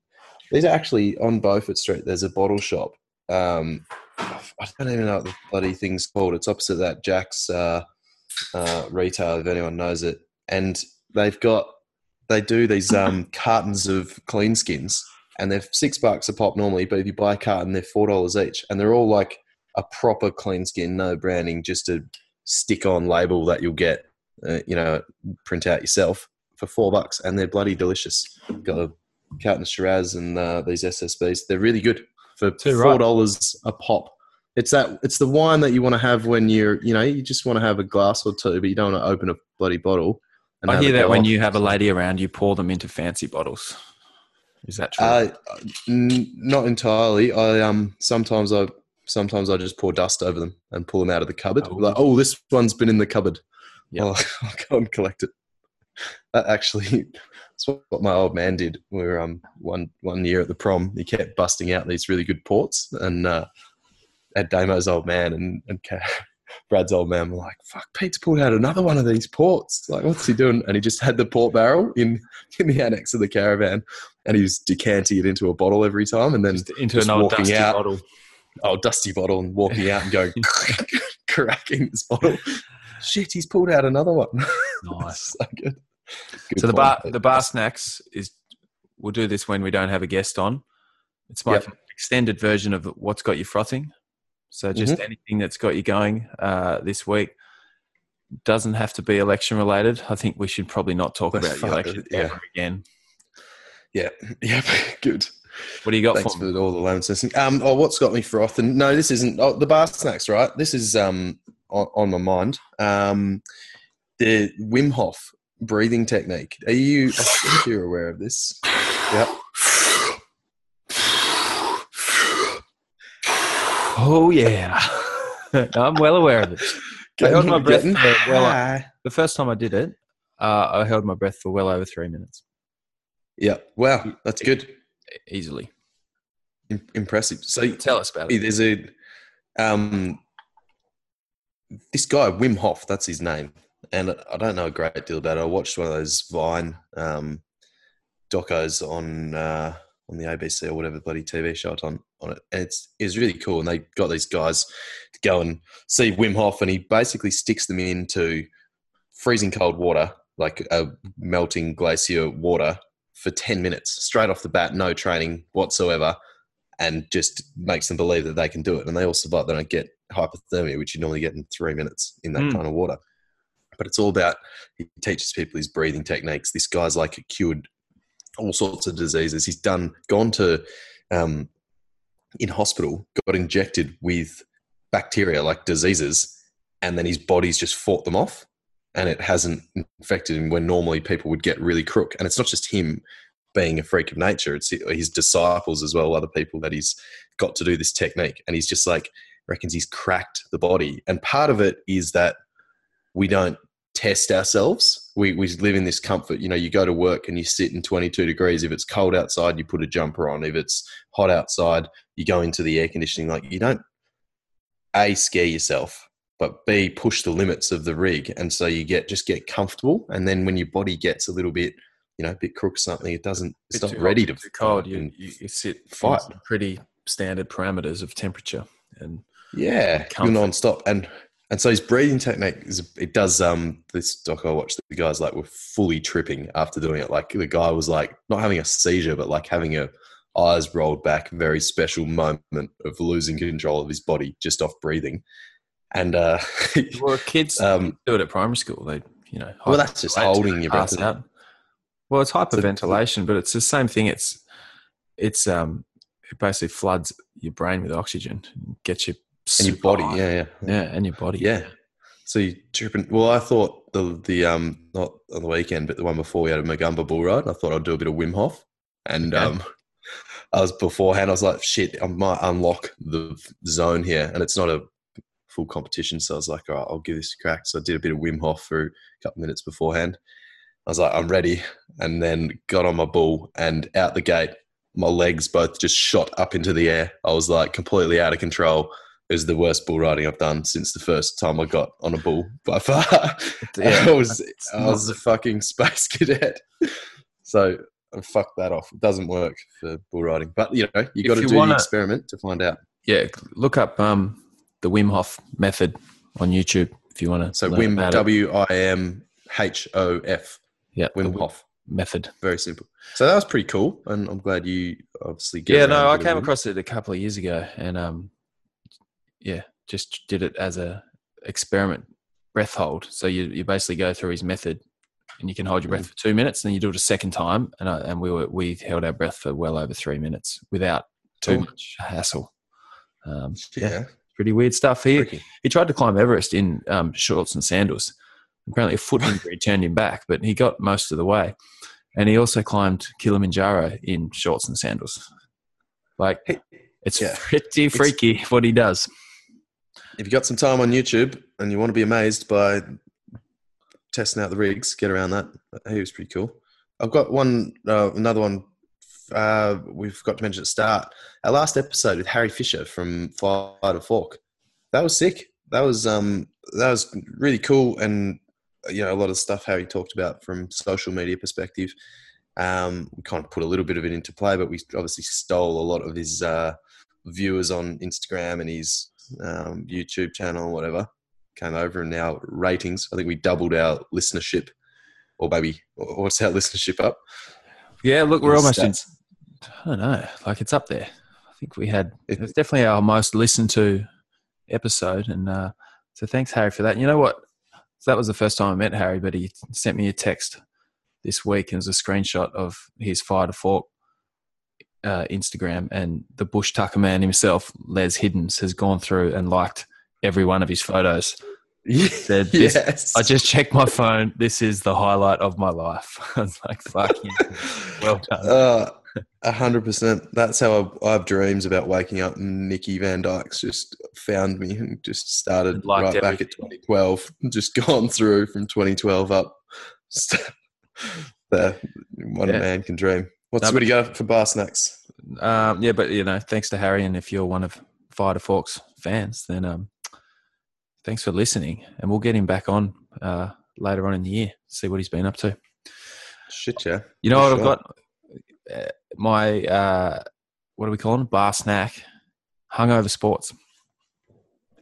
these are actually on Beaufort Street. There's a bottle shop. Um, I don't even know what the bloody thing's called. It's opposite that Jack's uh, uh, retail, if anyone knows it. And they've got they do these um, [LAUGHS] cartons of clean skins, and they're six bucks a pop normally. But if you buy a carton, they're four dollars each, and they're all like a proper clean skin, no branding, just a stick-on label that you'll get, uh, you know, print out yourself for four bucks, and they're bloody delicious. Got a carton of Shiraz and uh, these SSBs. They're really good for four right. dollars a pop. It's that. It's the wine that you want to have when you're, you know, you just want to have a glass or two, but you don't want to open a bloody bottle. and I hear that when off. you have a lady around, you pour them into fancy bottles. Is that true? Uh, n- not entirely. I um sometimes I sometimes I just pour dust over them and pull them out of the cupboard. Oh. Like, oh, this one's been in the cupboard. Yep. I'll, [LAUGHS] I'll go and collect it. That actually [LAUGHS] That's what, what my old man did. We were um one one year at the prom. He kept busting out these really good ports, and uh, at Damo's old man and and [LAUGHS] Brad's old man were like, "Fuck, Pete's pulled out another one of these ports. Like, what's he doing?" And he just had the port barrel in [LAUGHS] in the annex of the caravan, and he was decanting it into a bottle every time, and then Just into an old dusty out, bottle. Oh, dusty bottle, and walking out and going [LAUGHS] cracking this bottle. Shit, he's pulled out another one. Nice. so good. Good so the bar the bar snacks is we'll do this when we don't have a guest on. It's my Yep. extended version of what's got you frothing. So just Mm-hmm. anything that's got you going uh, this week doesn't have to be election related. I think we should probably not talk about election yeah. ever again. Yeah, [LAUGHS] yeah, [LAUGHS] good. What do you got Thanks for for all the lemon. Um, oh, what's got me frothing? No, this isn't oh, the bar snacks, right? This is um on, on my mind. Um, the Wim Hof breathing technique. Are you? I think you're aware of this. Yep. [SIGHS] [LAUGHS] Oh yeah, [LAUGHS] I'm well aware of it. I held my breath for well, the first time I did it, uh, I held my breath for well over three minutes Yeah. Wow, that's good. easily. Im- impressive. So Tell us about it. there's a um this guy Wim Hof. That's his name, and I don't know a great deal about it. I watched one of those Vine um, docos on uh, on the ABC or whatever bloody TV show it's on on it. And it's it's really cool, and they got these guys to go and see Wim Hof, and he basically sticks them into freezing cold water, like a melting glacier water, for ten minutes straight off the bat, no training whatsoever and just makes them believe that they can do it. And they all survive. They don't get hypothermia, which you normally get in three minutes in that Mm. kind of water. But it's all about, he teaches people his breathing techniques. This guy's like cured all sorts of diseases. He's done, gone to, um, in hospital, got injected with bacteria like diseases, and then his body's just fought them off. And it hasn't infected him when normally people would get really crook. And it's not just him being a freak of nature. It's his disciples as well, other people that he's got to do this technique. And he's just like, reckons he's cracked the body. And part of it is that we don't test ourselves. We, we live in this comfort. You know, you go to work and you sit in 22 degrees. If it's cold outside, you put a jumper on. If it's hot outside, you go into the air conditioning. Like, you don't A, scare yourself, but B, push the limits of the rig. And so you get just get comfortable. And then when your body gets a little bit, you know, a bit crook something, it doesn't, it's not ready hot, to too cold. You, you sit fight. pretty standard parameters of temperature, and Yeah, you're non-stop. And and so his breathing technique is it does um this doc I watched the guys like were fully tripping after doing it. Like the guy was like not having a seizure, but like having a eyes rolled back, very special moment of losing control of his body just off breathing. And uh [LAUGHS] well, kids um do it at primary school. They, you know, well that's just holding your breath. pass isn't it? out. Well, it's hyperventilation, but it's the same thing. It's it's um it basically floods your brain with oxygen, and gets you And your body, high. yeah, yeah. yeah, and your body, Yeah. So you tripping? Well, I thought the the um not on the weekend, but the one before we had a Magumba bull ride. I thought I'd do a bit of Wim Hof, and Okay. um, I was beforehand. I was like, shit, I might unlock the zone here, and it's not a full competition. So I was like, all right, I'll give this a crack. So I did a bit of Wim Hof for a couple minutes beforehand. I was like, I'm ready, and then got on my bull and out the gate. My legs both just shot up into the air. I was like completely out of control. Was the worst bull riding I've done since the first time I got on a bull by [LAUGHS] far. Yeah, I was I was a fucking [LAUGHS] space cadet. So I fucked that off. It doesn't work for bull riding. But you know, you got to do wanna- the experiment to find out. yeah. Look up um the Wim Hof method on YouTube if you want to. So Wim. W I M H O F. yeah, Wim Hof. method. Very simple. So that was pretty cool, and I'm glad you obviously. Get Yeah, no, I came across it a couple of years ago, and um, yeah, just did it as a experiment breath hold. So you you basically go through his method, and you can hold your breath for two minutes, and then you do it a second time, and I, and we were we held our breath for well over three minutes without too much hassle. Um, yeah, Yeah, pretty weird stuff. He freaky. he tried to climb Everest in um, shorts and sandals. Apparently, a foot injury [LAUGHS] turned him back, but he got most of the way. And he also climbed Kilimanjaro in shorts and sandals. Like, it's yeah. pretty freaky what he does. If you got some time on YouTube and you want to be amazed by testing out the rigs, get around that. He was pretty cool. I've got one, uh, another one. Uh, we forgot to mention at the start. Our last episode with Harry Fisher from Fire to Fork. That was sick. That was um, that was really cool, and you know a lot of stuff Harry talked about from social media perspective. Um, we kind of put a little bit of it into play, but we obviously stole a lot of his uh, viewers on Instagram and his um, YouTube channel, whatever. Came over and now ratings. I think we doubled our listenership, or maybe what's our listenership up? Yeah, look, we're almost in. I don't know, like it's up there. I think we had it's definitely our most listened to episode, and uh, so thanks Harry for that. You know what? So that was the first time I met Harry, but he sent me a text this week and it was a screenshot of his fire to fork uh, Instagram, and the bush tucker man himself, Les Hiddens, has gone through and liked every one of his photos. [LAUGHS] Said, yes. I just checked my phone. This is the highlight of my life. [LAUGHS] I was like, "Fuck you, [LAUGHS] well done." Uh, a hundred percent. That's how I, I, have dreams about waking up. and Nicky Van Dyke's just found me and just started right everything. back at 2012. Just gone through from 2012 up. there, one yeah. man can dream. What's what do you got for bar snacks? Um, yeah, but you know, thanks to Harry, and if you're one of Fire to Forks fans, then um, thanks for listening, and we'll get him back on uh, later on in the year. See what he's been up to. Shit, yeah. You know for what sure. I've got? Uh, my uh, what do we call them? Bar snack, hungover sports.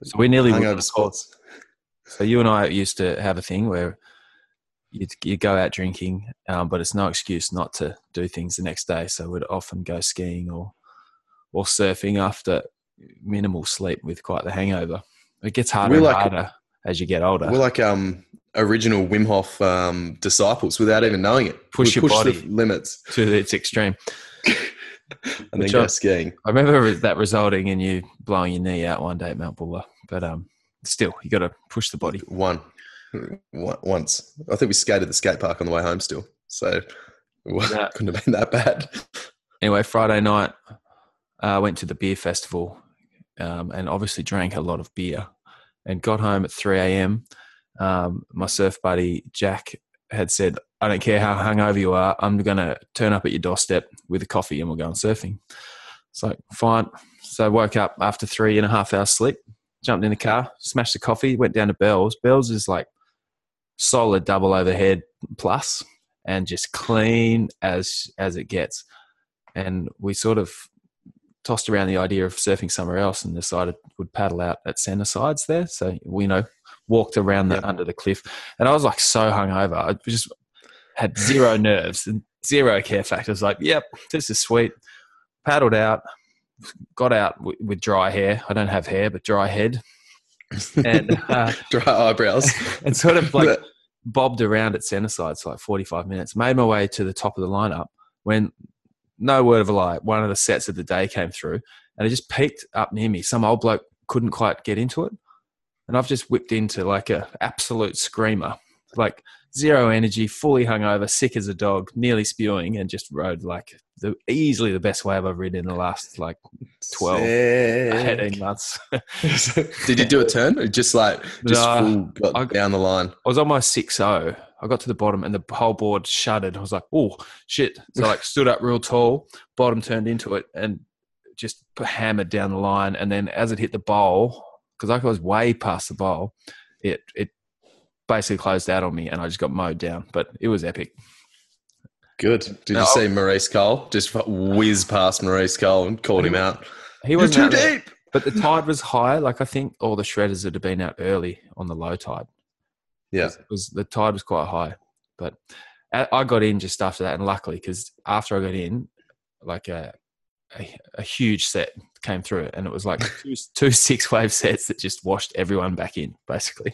So we nearly hungover sports. So you and I used to have a thing where you you go out drinking, um, but it's no excuse not to do things the next day. So we'd often go skiing or or surfing after minimal sleep with quite the hangover. It gets harder and harder as you get older. We're like um, original Wim Hof um, disciples without even knowing it. Push we your push body limits to its extreme. [LAUGHS] and then go skiing. I remember that resulting in you blowing your knee out one day at Mount Buller, but um, still, you got to push the body. One, once. I think we skated the skate park on the way home still. So [LAUGHS] well, couldn't have been that bad. Anyway, Friday night, I uh, went to the beer festival um, and obviously drank a lot of beer and got home at 3 a.m. Um, my surf buddy, Jack, had said, I don't care how hungover you are, I'm going to turn up at your doorstep with a coffee and we'll go on surfing. So, fine. So, I woke up after three and a half hours sleep, jumped in the car, smashed the coffee, went down to Bell's. Bell's is like solid double overhead plus and just clean as as it gets. And we sort of tossed around the idea of surfing somewhere else and decided would paddle out at center sides there. So we you know walked around the, yep. under the cliff, and I was like so hungover. I just had zero [LAUGHS] nerves and zero care factors. Like, yep, this is sweet. Paddled out, got out w- with dry hair. I don't have hair, but dry head and [LAUGHS] uh, dry eyebrows, [LAUGHS] and sort of like bobbed around at centre side for like 45 minutes. Made my way to the top of the lineup when, no word of a lie, one of the sets of the day came through, and it just peaked up near me. Some old bloke couldn't quite get into it, and I've just whipped into like a absolute screamer, like zero energy, fully hungover, sick as a dog, nearly spewing, and just rode like the easily the best wave I've ridden in the last like 12, 18 months. [LAUGHS] Did you do a turn or just like just no, full got I, down the line? I was on my 6 0. I got to the bottom and the whole board shuddered. I was like, oh, shit. So I like [LAUGHS] stood up real tall, bottom turned into it and just hammered down the line. And then as it hit the bowl, because I was way past the bowl, it, it basically closed out on me and I just got mowed down. But it was epic. Good. Did no, you see Maurice Cole just whiz past Maurice Cole and called him out? He was too deep. But the tide was high. Like I think all the shredders that had been out early on the low tide. Yeah, it was the tide was quite high. But I got in just after that, and luckily because after I got in, like a, a, a huge set came through, and it was like [LAUGHS] two, two six wave sets that just washed everyone back in, basically.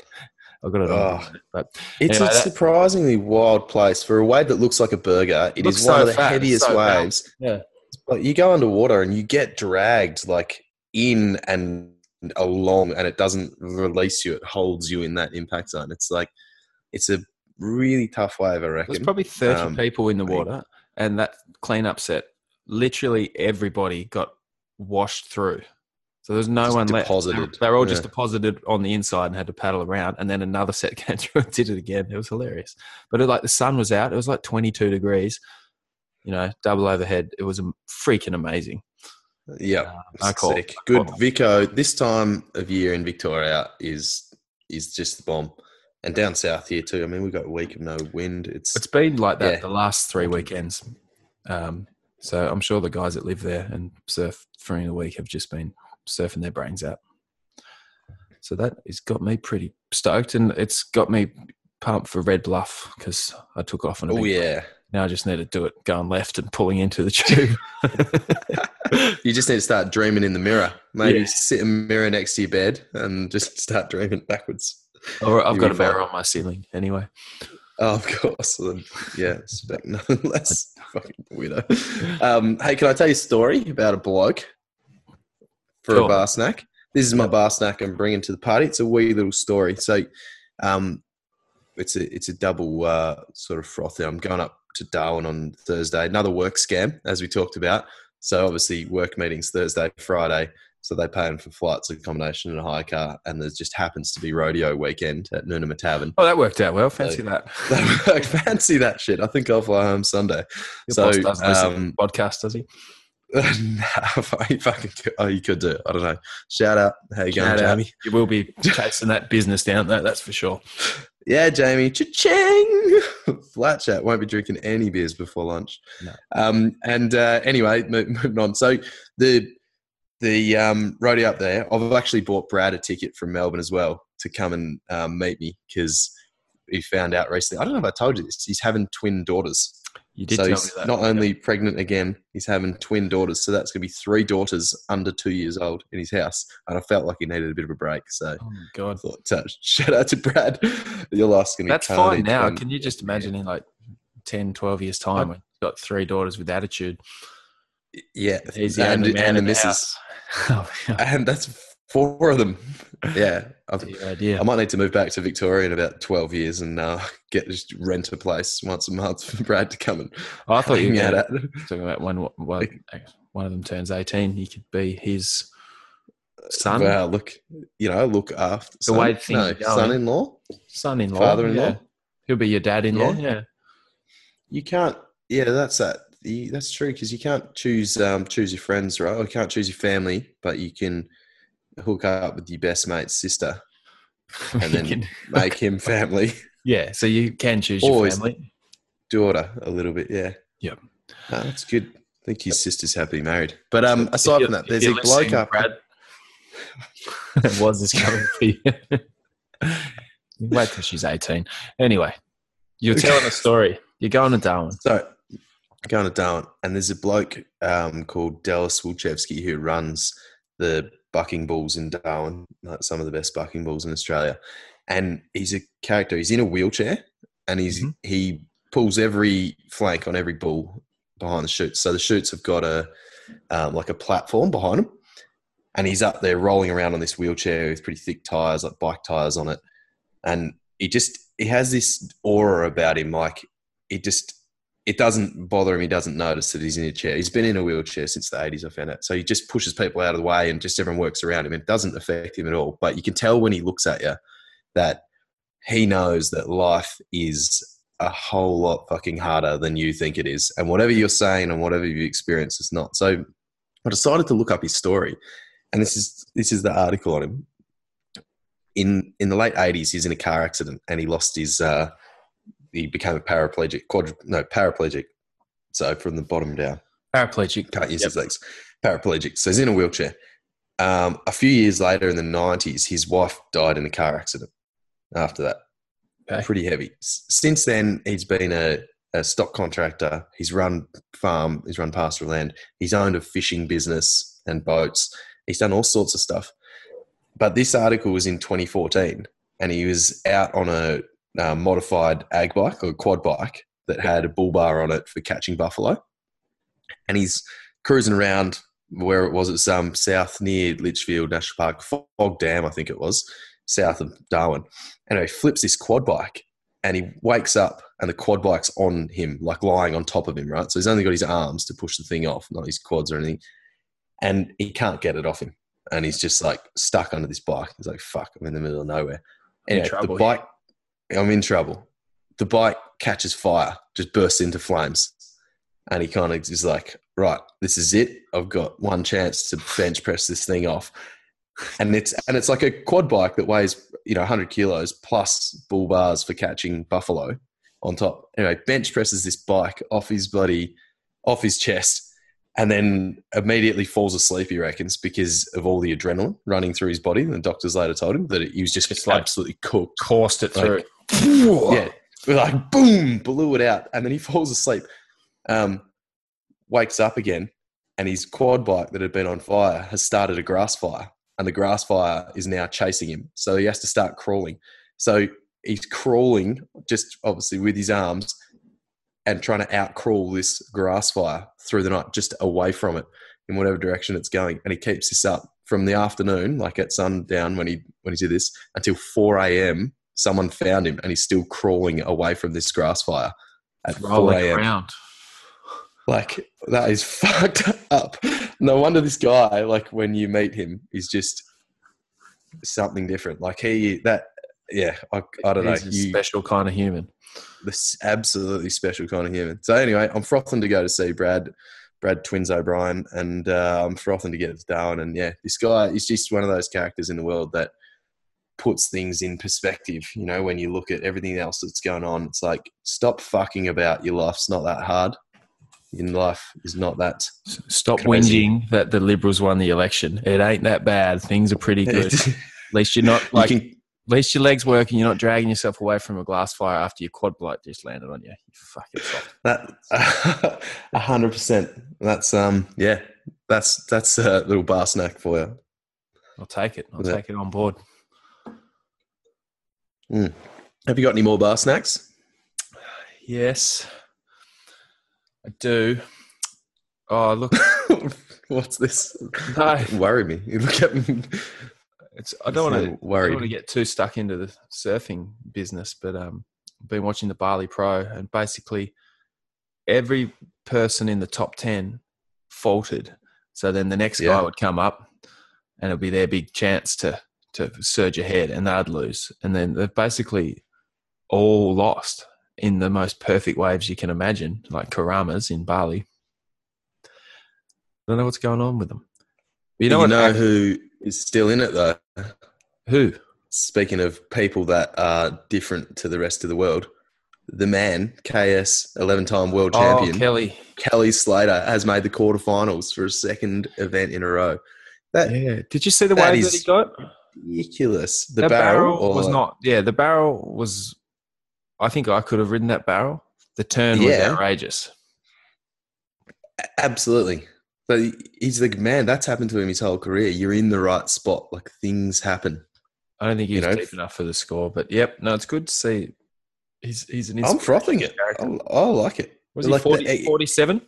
I got it. Oh, but it's anyway, a that, surprisingly wild place for a wave that looks like a burger. It is one so of the fat, heaviest so waves. Fat. Yeah, but you go underwater and you get dragged like in and along, and it doesn't release you. It holds you in that impact zone. It's like it's a really tough wave. I reckon. There's probably thirty um, people in the water, and that cleanup set. Literally everybody got washed through. So there's no Just one left. They were- deposited. All just deposited on the inside and had to paddle around. And then another set [LAUGHS] came through and did it again. It was hilarious. But it, like the sun was out. It was like 22 degrees. You know, double overhead. It was freaking amazing. Yeah, Uh, I call- sick. Good Vico. This time of year in Victoria is is just the bomb, and down south here too. I mean, we got a week of no wind. It's It's been like that Yeah. the last three weekends. Um, so I'm sure the guys that live there and surf during the week have just been surfing their brains out. So that has got me pretty stoked, and it's got me pumped for Red Bluff because I took off on a oh yeah. Now I just need to do it going left and pulling into the tube. [LAUGHS] You just need to start dreaming in the mirror. Maybe Yeah. sit a mirror next to your bed and just start dreaming backwards. or I've You'll got a mirror on my ceiling anyway. Oh, of course. Then, Yeah, expect [LAUGHS] nothing less. Fucking weirdo. Um, hey, can I tell you a story about a bloke for Sure. a bar snack? This is my bar snack I'm bringing to the party. It's a wee little story. So, um, it's a it's a double uh, sort of frothy. I'm going up to Darwin on Thursday. Another work scam, as we talked about. So obviously, work meetings Thursday, Friday. So they paying for flights, accommodation, and a hire car. And there just happens to be rodeo weekend at Noonamah Tavern. Oh, that worked out well. Fancy that. [LAUGHS] I fancy that shit. I think I'll fly home Sunday. Your so, listen um, podcast, does he? [LAUGHS] nah, you fucking could, oh, you could do it. I don't know. Shout out. How you going, Shout out. Jamie? You will be [LAUGHS] chasing that business down though, that's for sure. Yeah, Jamie. Cha-ching! [LAUGHS] Flat chat. Won't be drinking any beers before lunch. No. Um, and uh, anyway, mo- moving on. So the the um, rodeo up there, I've actually bought Brad a ticket from Melbourne as well to come and um, meet me because he found out recently. I don't know if I told you this. He's having twin daughters. You did so tell me he's that. not only pregnant again, he's having twin daughters. So that's going to be three daughters under two years old in his house. And I felt like he needed a bit of a break. So Oh my I god. thought, uh, [LAUGHS] shout out to Brad. [LAUGHS] Your life's going to That's fine now. Can you just imagine in like 10, 12 years' time when you've got three daughters with attitude? Yeah, He's the and, only man and in the missus, house. [LAUGHS] Oh, and that's four of them. [LAUGHS] Yeah, I've, That's your idea. I might need to move back to Victoria in about twelve years and uh, get just rent a place once a month for Brad to come and Oh, I thought you were at. talking about when one, one of them turns 18, he could be his son, Wow, look, you know, look after The way things no, son-in-law. son-in-law. Father-in-law? yeah. He'll be your dad-in-law. Yeah. Yeah. You can't. Yeah, that's that. You, that's true because you can't choose um, choose your friends, right? Or you can't choose your family, but you can hook up with your best mate's sister [LAUGHS] and then can- make him family [LAUGHS] yeah. So you can choose your Always. family. daughter a little bit. Yeah. Yep. No, that's good. I think his sister's happily married. But um, aside from that, there's a bloke up. Brad, [LAUGHS] was this coming for you? Wait till she's 18. Anyway, you're telling a story. You're going to Darwin. So going to Darwin, and there's a bloke um, called Dallas Wilczewski who runs the bucking bulls in Darwin, like some of the best bucking bulls in Australia. And he's a character. He's in a wheelchair, and he's Mhm. he pulls every flank on every bull behind the chutes. So the chutes have got a um, like a platform behind him, and he's up there rolling around on this wheelchair with pretty thick tires, like bike tires on it. And he just he has this aura about him, like it just it doesn't bother him. He doesn't notice that he's in a chair. He's been in a wheelchair since the 80s, I found out. So he just pushes people out of the way and just everyone works around him. It doesn't affect him at all. But you can tell when he looks at you that he knows that life is a whole lot fucking harder than you think it is. And whatever you're saying and whatever you experience is not. So I decided to look up his story. And this is this is the article on him. In in the late 80s, he's in a car accident and he lost his uh, he became a paraplegic, quadri- no, paraplegic. So from the bottom down, Paraplegic. can't use Yep. his legs. Paraplegic. So he's in a wheelchair. Um, a few years later, in the nineties, his wife died in a car accident. After that, Okay. pretty heavy. S- Since then, he's been a, a stock contractor. He's run farm. He's run pastoral land. He's owned a fishing business and boats. He's done all sorts of stuff. But this article was in 2014, and he was out on a uh, modified ag bike or quad bike that had a bull bar on it for catching buffalo. And he's cruising around where it was. It's um, south near Litchfield National Park, Fogg Dam, I think it was, south of Darwin. And he flips this quad bike and he wakes up and the quad bike's on him, like lying on top of him, right? So he's only got his arms to push the thing off, not his quads or anything. And he can't get it off him. and he's just like stuck under this bike. He's like, "Fuck, I'm in the middle of nowhere." Anyway, trouble the bike, I'm in trouble. The bike catches fire, just bursts into flames, and he kind of is like, "Right, this is it. I've got one chance to bench press this thing off." And it's and it's like a quad bike that weighs you know 100 kilos plus bull bars for catching buffalo on top. Anyway, bench presses this bike off his bloody off his chest and then immediately falls asleep, he reckons, because of all the adrenaline running through his body. And the doctors later told him that he was just, Just like- absolutely cooked. Coursed it through. Yeah, like boom, blew it out. And then he [LAUGHS] falls asleep, um, wakes up again, and his quad bike that had been on fire has started a grass fire. And the grass fire is now chasing him. So he has to start crawling. So he's crawling, just obviously with his arms, and trying to out crawl this grass fire through the night, just away from it in whatever direction it's going. And he keeps this up from the afternoon, like at sundown when he when he did this, until four a.m. Someone found him, and he's still crawling away from this grass fire at four a.m. around. Like that is [LAUGHS] fucked up. No wonder this guy, like when you meet him, is just something different. Like he that yeah, I, I don't know. He's a You, special kind of human. this absolutely special kind of human. So anyway, I'm frothing to go to see Brad, Brad Twins O'Brien, and uh, I'm frothing to get to Darwin. And yeah, this guy is just one of those characters in the world that puts things in perspective. You know, when you look at everything else that's going on, it's like stop fucking about. Your life's not that hard. In life is not that. Stop Crazy. whinging that the Liberals won the election. It ain't that bad. Things are pretty [LAUGHS] good. At least you're not like. you At least your legs work and you're not dragging yourself away from a glass fire after your quad bloke just landed on you. You fucking soft. that [LAUGHS] a hundred percent. That's um yeah. That's that's a little bar snack for you. I'll take it. I'll Yeah. take it on board. Have you got any more bar snacks? Yes, I do. Oh, look, [LAUGHS] What's this? no, Worry me. You look at me. it's. I don't want to. I worry. don't want to get too stuck into the surfing business, but um, I've been watching the Bali Pro, and basically every person in the top ten faltered. So then the next Yeah. guy would come up, and it'll be their big chance to to surge ahead, and they'd lose. And then they've basically all lost in the most perfect waves you can imagine, like Keramas in Bali. I don't know what's going on with them. But you know you know who is still in it though? who? Speaking of people that are different to the rest of the world, the man, KS, 11 time world oh, champion, Oh, Kelly. Kelly Slater, has made the quarterfinals for a second event in a row. That Yeah. Did you see the That is that he got? Ridiculous. The barrel, or was not. Yeah, the barrel was. I think I could have ridden that barrel. The turn was outrageous. Absolutely. But he's like, man, that's happened to him his whole career. You're in the right spot. Like things happen. I don't think he You know, deep enough for the score, but yep, no, it's good to see. He's he's an. I'm frothing it. I, I like it. Was he like the- 40, 47?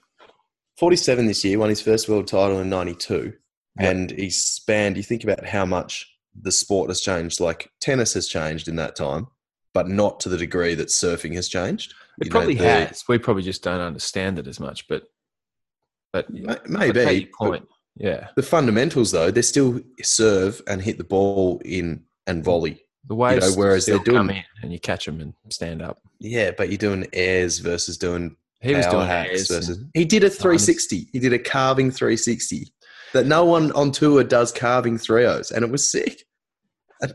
47 this year, won his first world title in 92. Yeah. And he's spanned, you think about how much the sport has changed. Like tennis has changed in that time, but not to the degree that surfing has changed. It You know, probably the- has. We probably just don't understand it as much, but but Ma- I take Maybe. your but point. Yeah, The fundamentals, though, they still serve and hit the ball in and volley. the waves. know, whereas they're doing- come in and you catch them and stand up. Yeah, but you're doing airs versus doing He was doing hacks airs versus. He did a 360. He did a carving 360 that no one on tour does carving 3os, and it was sick.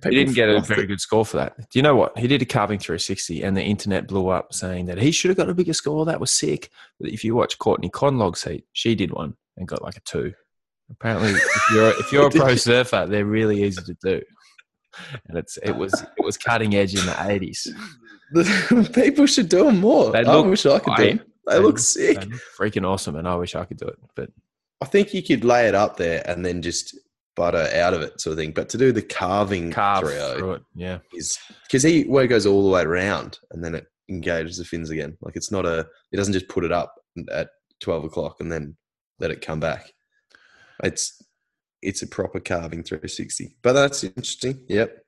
He didn't get a very it. good score for that. Do you know what? He did a carving 360 and the internet blew up saying that he should have got a bigger score. That was sick. But if you watch Courtney Conlogue's heat, she did one and got like a two. Apparently, if you're if you're a [LAUGHS] pro surfer, they're really easy to do. And it's it was it was cutting edge in the 80s. [LAUGHS] people should do them more. They I look wish I could do great. them. They, look sick. They look freaking awesome, and I wish I could do it. But I think you could lay it up there and then just butter out of it, sort of thing. But to do the carving carve 3-0 through it. Yeah, is because he where it goes all the way around and then it engages the fins again. Like it's not a. It doesn't just put it up at twelve o'clock and then let it come back. It's it's a proper carving 360. But that's interesting. Yep.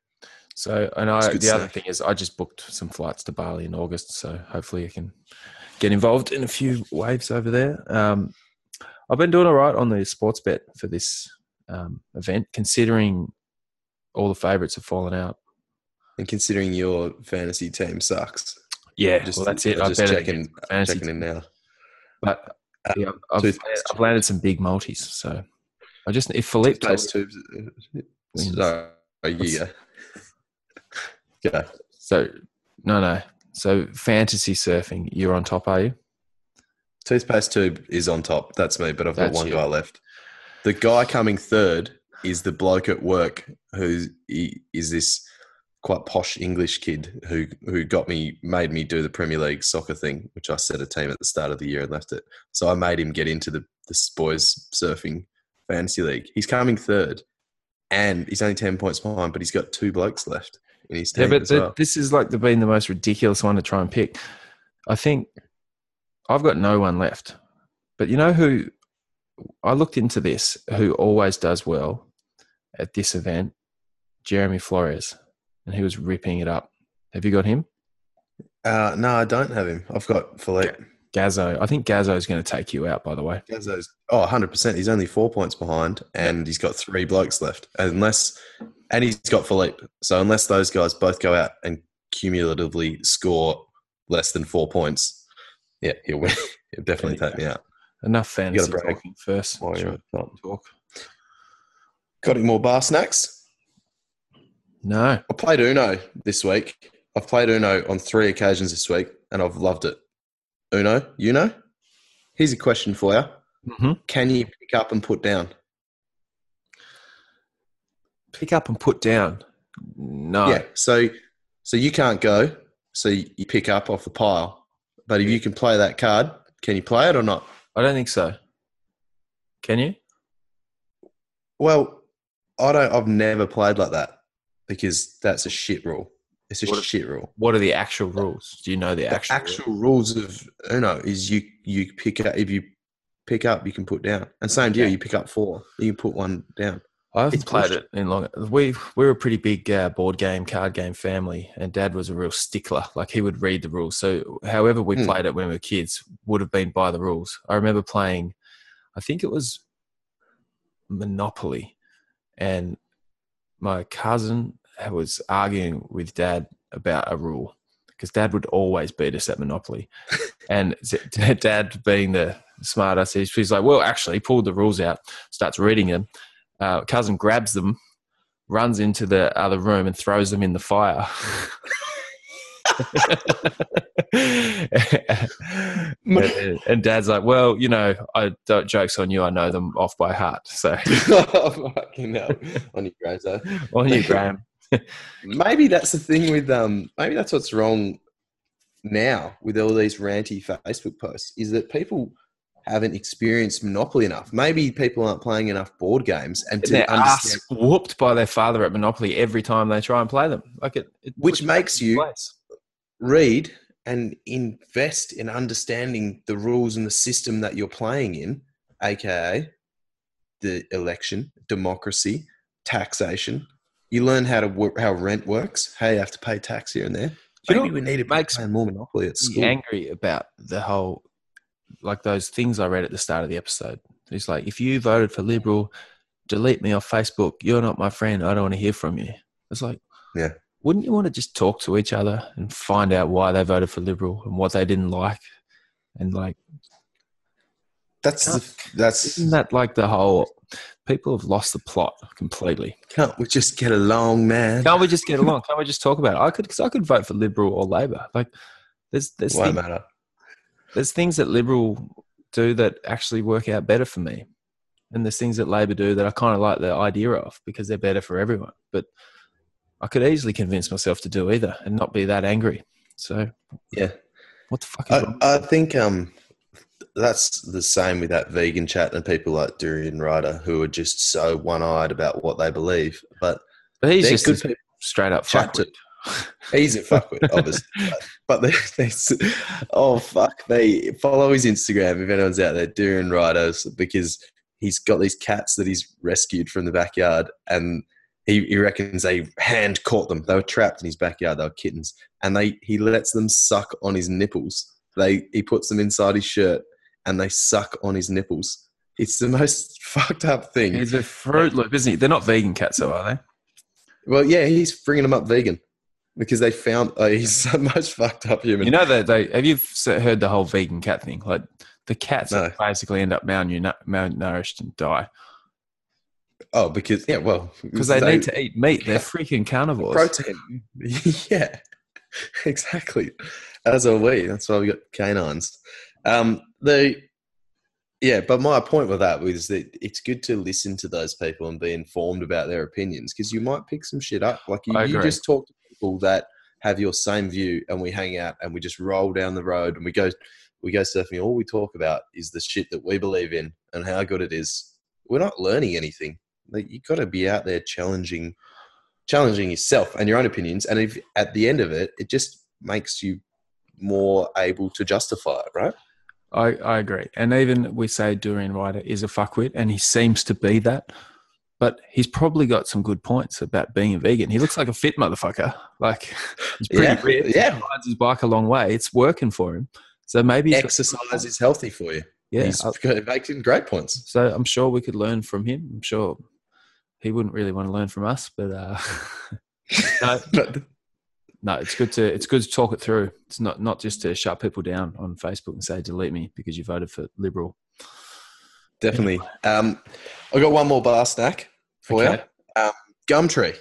So, and I, the other thing is, I just booked some flights to Bali in August, so hopefully I can get involved in a few waves over there. Um, I've been doing all right on the sports bet for this um, event, considering all the favourites have fallen out. And considering your fantasy team sucks, Yeah, just well, that's it. I'm just checking, checking in now. But Uh, yeah, I've. I've landed some big multis. So I just if Filipe tubes. Wins. Sorry, you go. [LAUGHS] Go. so no no so fantasy surfing you're on top are you? Toothpaste tube is on top. That's me, but I've got That's one you. guy left. The guy coming third is the bloke at work who is this quite posh English kid who who got me made me do the Premier League soccer thing, which I set a team at the start of the year and left it. So I made him get into the the boys surfing fantasy league. He's coming third, and he's only ten points behind, but he's got two blokes left in his team Yeah, but the, well. this is like the been the most ridiculous one to try and pick. I think I've got no one left. But you know who I looked into this who always does well at this event? Jeremy Flores. And he was ripping it up. Have you got him? Uh, no, I don't have him. I've got Filipe. Gazzo. I think Gazzo is going to take you out, by the way. Gazzo's oh 100%. He's only four points behind and he's got three blokes left. Unless, and he's got Filipe. So unless those guys both go out and cumulatively score less than four points, yeah, he'll win. he'll definitely take me out. Enough break. talking first. While you're not. talk? Got any more bar snacks? No. I played Uno this week. I've played Uno on three occasions this week and I've loved it. Uno, you know? Here's a question for you. hmm Can you pick up and put down? Pick up and put down. No. Yeah. So so you can't go. So you pick up off the pile. But if you can play that card, can you play it or not? I don't think so. Can you? Well, I don't. I've never played like that because that's a shit rule. It's a What shit rule. What are the actual rules? Do you know the The actual? actual, rules of Uno is you you pick up if you pick up you can put down, and same deal. You pick up four, you can put one down. I haven't it's played bullshit. it in long. We we're a pretty big uh, board game, card game family, and Dad was a real stickler. Like he would read the rules. So however we Hmm. played it when we were kids would have been by the rules. I remember playing. I think it was Monopoly, and my cousin was arguing with Dad about a rule because Dad would always beat us at Monopoly, [LAUGHS] and [LAUGHS] Dad being the smart ass, he's he's like, "Well, actually, he pulled the rules out, starts reading them." Uh, cousin grabs them, runs into the other room, and throws them in the fire. [LAUGHS] and, and dad's like, "Well, you know, I don't jokes on you. I know them off by heart. So [LAUGHS] Fucking hell. On your grades, though. [LAUGHS] on you, Graham. Maybe that's the thing with um. Maybe that's what's wrong now with all these ranty Facebook posts is that people haven't experienced Monopoly enough. Maybe people aren't playing enough board games and to Their understand, whooped by their father at Monopoly every time they try and play them. Like it, it Which makes you- place. read and invest in understanding the rules and the system that you're playing in, aka the election, democracy, taxation. You learn how to work, how rent works, how you have to pay tax here and there. You know Maybe we need to makes more Monopoly at school. angry about the whole like those things I read at the start of the episode. It's like if you voted for Liberal, delete me off Facebook. You're not my friend. I don't want to hear from you. It's like, Yeah. wouldn't you want to just talk to each other and find out why they voted for Liberal and what they didn't like? And like, That's the, that's isn't that like the whole? People have lost the plot completely. can't we just get along, man? Can't we just get along? Can't we just talk about it? I could, because I could vote for Liberal or Labor. Like, there's there's Won't things, matter. There's things that Liberal do that actually work out better for me. And there's things that Labor do that I kind of like the idea of because they're better for everyone. But I could easily convince myself to do either and not be that angry. So Yeah. what the fuck is I. I think um, that's the same with that vegan chat and people like Durian Rider who are just so one-eyed about what they believe. But But he's just good people. straight up fuckwit. He's a fuckwit, obviously. but they, they, oh fuck, they follow his Instagram if anyone's out there, Durian Riders, because he's got these cats that he's rescued from the backyard, and he, he reckons they hand caught them. They were trapped in his backyard. They were kittens, and they he lets them suck on his nipples. They he puts them inside his shirt, and they suck on his nipples. It's the most [LAUGHS] fucked up thing. He's a Fruit Loop, isn't he? They're not vegan cats, though, are they? Well, yeah, he's bringing them up vegan because they found oh, he's the [LAUGHS] most fucked up human. You know that they have you heard the whole vegan cat thing? Like the cats No. basically end up malnu- malnourished and die oh, because yeah, well, because they, need to eat meat. They're [LAUGHS] freaking carnivores. protein. [LAUGHS] yeah, exactly. As are we. That's why we got canines. Um, the yeah, but my point with that was that it's good to listen to those people and be informed about their opinions because you might pick some shit up. Like you, you just talked people that have your same view, and we hang out and we just roll down the road and we go we go surfing. All we talk about is the shit that we believe in and how good it is. We're not learning anything. Like you got to be out there challenging, challenging yourself and your own opinions. And if at the end of it, it just makes you more able to justify it, right? I, I agree. And even we say Durian Rider is a fuckwit, and he seems to be that. But he's probably got some good points about being a vegan. He looks like a fit motherfucker. [LAUGHS] Like he's pretty Yeah, ripped. yeah. He rides his bike a long way. It's working for him. So maybe Exercise is healthy for you. Yeah. He's I- it makes him great points. so I'm sure we could learn from him. I'm sure he wouldn't really want to learn from us, but uh, [LAUGHS] no, [LAUGHS] But no, it's good to it's good to talk it through. It's not not just to shut people down on Facebook and say delete me because you voted for Liberal. definitely. Um, I got one more bar snack for Okay. you. Um, Gumtree.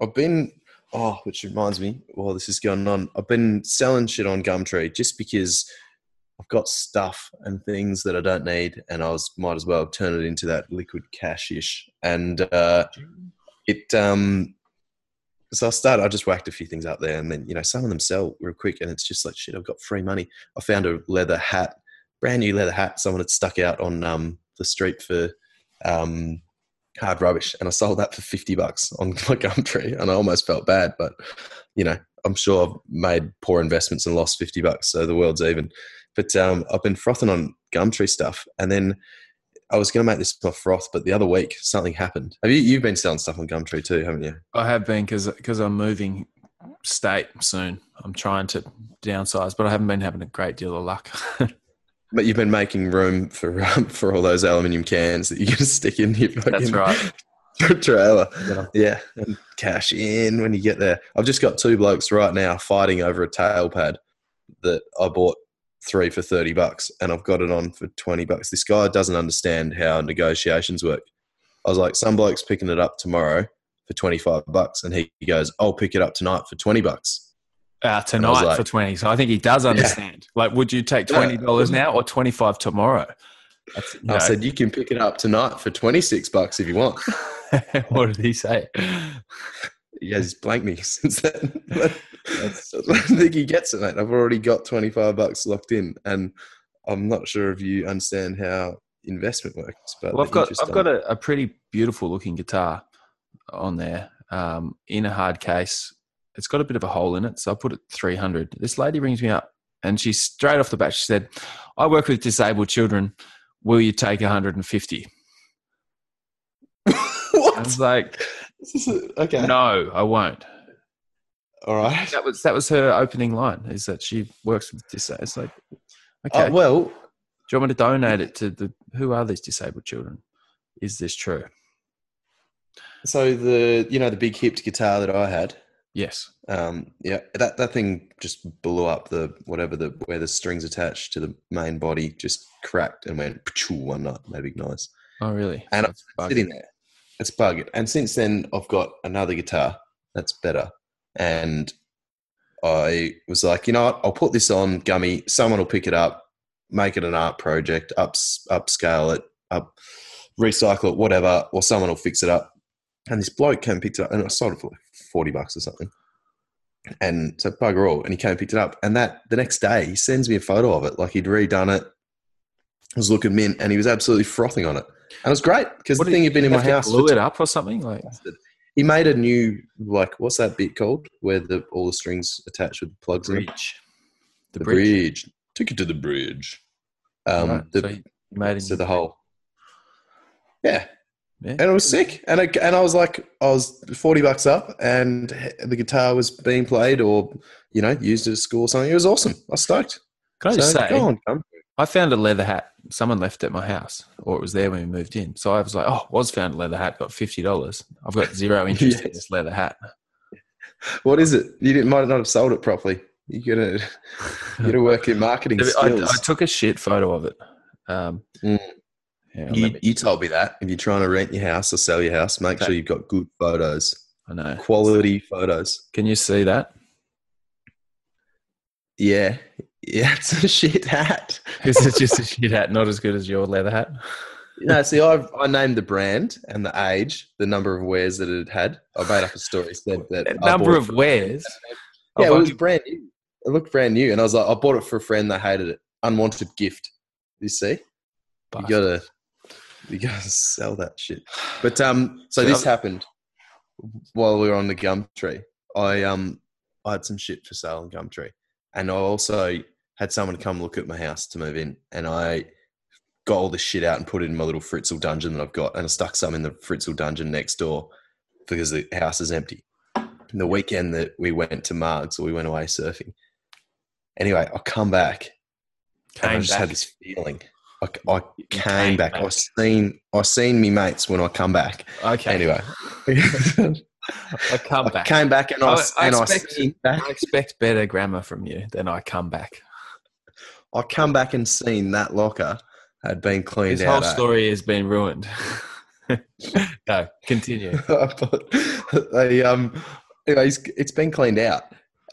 I've been oh, which reminds me, while this is going on, I've been selling shit on Gumtree just because I've got stuff and things that I don't need, and I was might as well turn it into that liquid cash ish. And uh, it um, so I started. I just whacked a few things up there, and then you know some of them sell real quick, and it's just like shit. I've got free money. I found a leather hat, brand new leather hat. Someone had stuck out on um, the street for um, hard rubbish, and I sold that for fifty bucks on [LAUGHS] my Gumtree, and I almost felt bad, but you know I'm sure I've made poor investments and lost fifty bucks, so the world's even. But um, I've been frothing on Gumtree stuff, and then I was going to make this my froth, but the other week something happened. Have you you've been selling stuff on Gumtree too, haven't you? I have been because I'm moving state soon. I'm trying to downsize, but I haven't been having a great deal of luck. [LAUGHS] But you've been making room for um, for all those aluminium cans that you're going to stick in your fucking That's right. [LAUGHS] trailer. Yeah, and cash in when you get there. I've just got two blokes right now fighting over a tail pad that I bought three for 30 bucks and I've got it on for 20 bucks. This guy doesn't understand how negotiations work. I was like, some bloke's picking it up tomorrow for 25 bucks. And he, he goes, I'll pick it up tonight for 20 bucks. Uh, tonight like- for 20. So I think he does understand. Like, would you take $20 now or 25 tomorrow? That's, I know, said, you can pick it up tonight for 26 bucks if you want. [LAUGHS] what did he say? He has blanked me [LAUGHS] since then. [LAUGHS] I don't think he gets it, mate. I've already got 25 bucks locked in. And I'm not sure if you understand how investment works. But Well, I've got I've got a, a pretty beautiful looking guitar on there um, in a hard case. It's got a bit of a hole in it, so I put it 300. This lady rings me up, and she straight off the bat she said, "I work with disabled children. Will you take 150?" [LAUGHS] I what? was like, This is a- okay. "No, I won't." All right. That was that was her opening line. Is that she works with disabled? It's like, okay, Uh, well, do you want me to donate it to the who are these disabled children? Is this true? so the you know the big hipped guitar that I had, Yes. um, yeah, that that thing just blew up. The whatever the where the strings attached to the main body just cracked and went one night, made a big noise. Oh, really? And it's It's buggy. sitting there. It's bugged. And since then, I've got another guitar that's better. And I was like, you know what? I'll put this on Gummy. Someone will pick it up, make it an art project, ups, upscale it, up, recycle it, whatever, or someone will fix it up. And this bloke came and picked it up, and I sold it for like 40 bucks or something. And so bugger all. And he came and picked it up. And that the next day, he sends me a photo of it. Like he'd redone it. was looking mint, and he was absolutely frothing on it. And it was great because the thing had been in my house. for it up or something like he made a new like what's that bit called where the all the strings attached with the plugs in it? bridge. The, bridge. Took it to the bridge. Um, Right, the, so made it. so the whole. Yeah, Yeah. and it was sick. And I, and I was like, I was forty bucks up, and the guitar was being played or you know used at school or something. It was awesome. I was stoked. Can I just So, say, on. I found a leather hat. Someone left at my house, or it was there when we moved in. So I was like, "Oh, was found a leather hat. Got fifty dollars. I've got zero [LAUGHS] interest in this leather hat." What is it? You didn't, might not have sold it properly. You gotta you gotta work in marketing [LAUGHS] I, skills. I took a shit photo of it. Um, Mm. Yeah, you, me- you told me that if you're trying to rent your house or sell your house, make Okay. sure you've got good photos, I know. quality photos. Can you see that? Yeah, yeah, [LAUGHS] it's a shit hat. [LAUGHS] Is it just a shit hat, not as good as your leather hat? No, see, I've I named the brand and the age, the number of wears that it had. I made up a story said that number of wears. Yeah, Oh, it was brand new. It looked brand new, and I was like, I bought it for a friend. They hated it. Unwanted gift. You see, you gotta you gotta [LAUGHS] sell that shit. But um, so this happened while we were on the Gumtree. I um, I had some shit for sale on Gumtree, and I also had someone come look at my house to move in, and I got all this shit out and put it in my little Fritzl dungeon that I've got, and I stuck some in the Fritzl dungeon next door because the house is empty. And the weekend that we went to Margs or we went away surfing. Anyway, I come back and I just back. had this feeling. I, I came, came back. back. I seen I seen me mates when I come back. Okay. Anyway, I come I back. came back and I, I- I and I expect- seen back. I expect better grammar from you than I come back. I come back and seen that locker had been cleaned This whole out. eh? story has been ruined. [LAUGHS] no, continue. [LAUGHS] but they, um, anyways, it's been cleaned out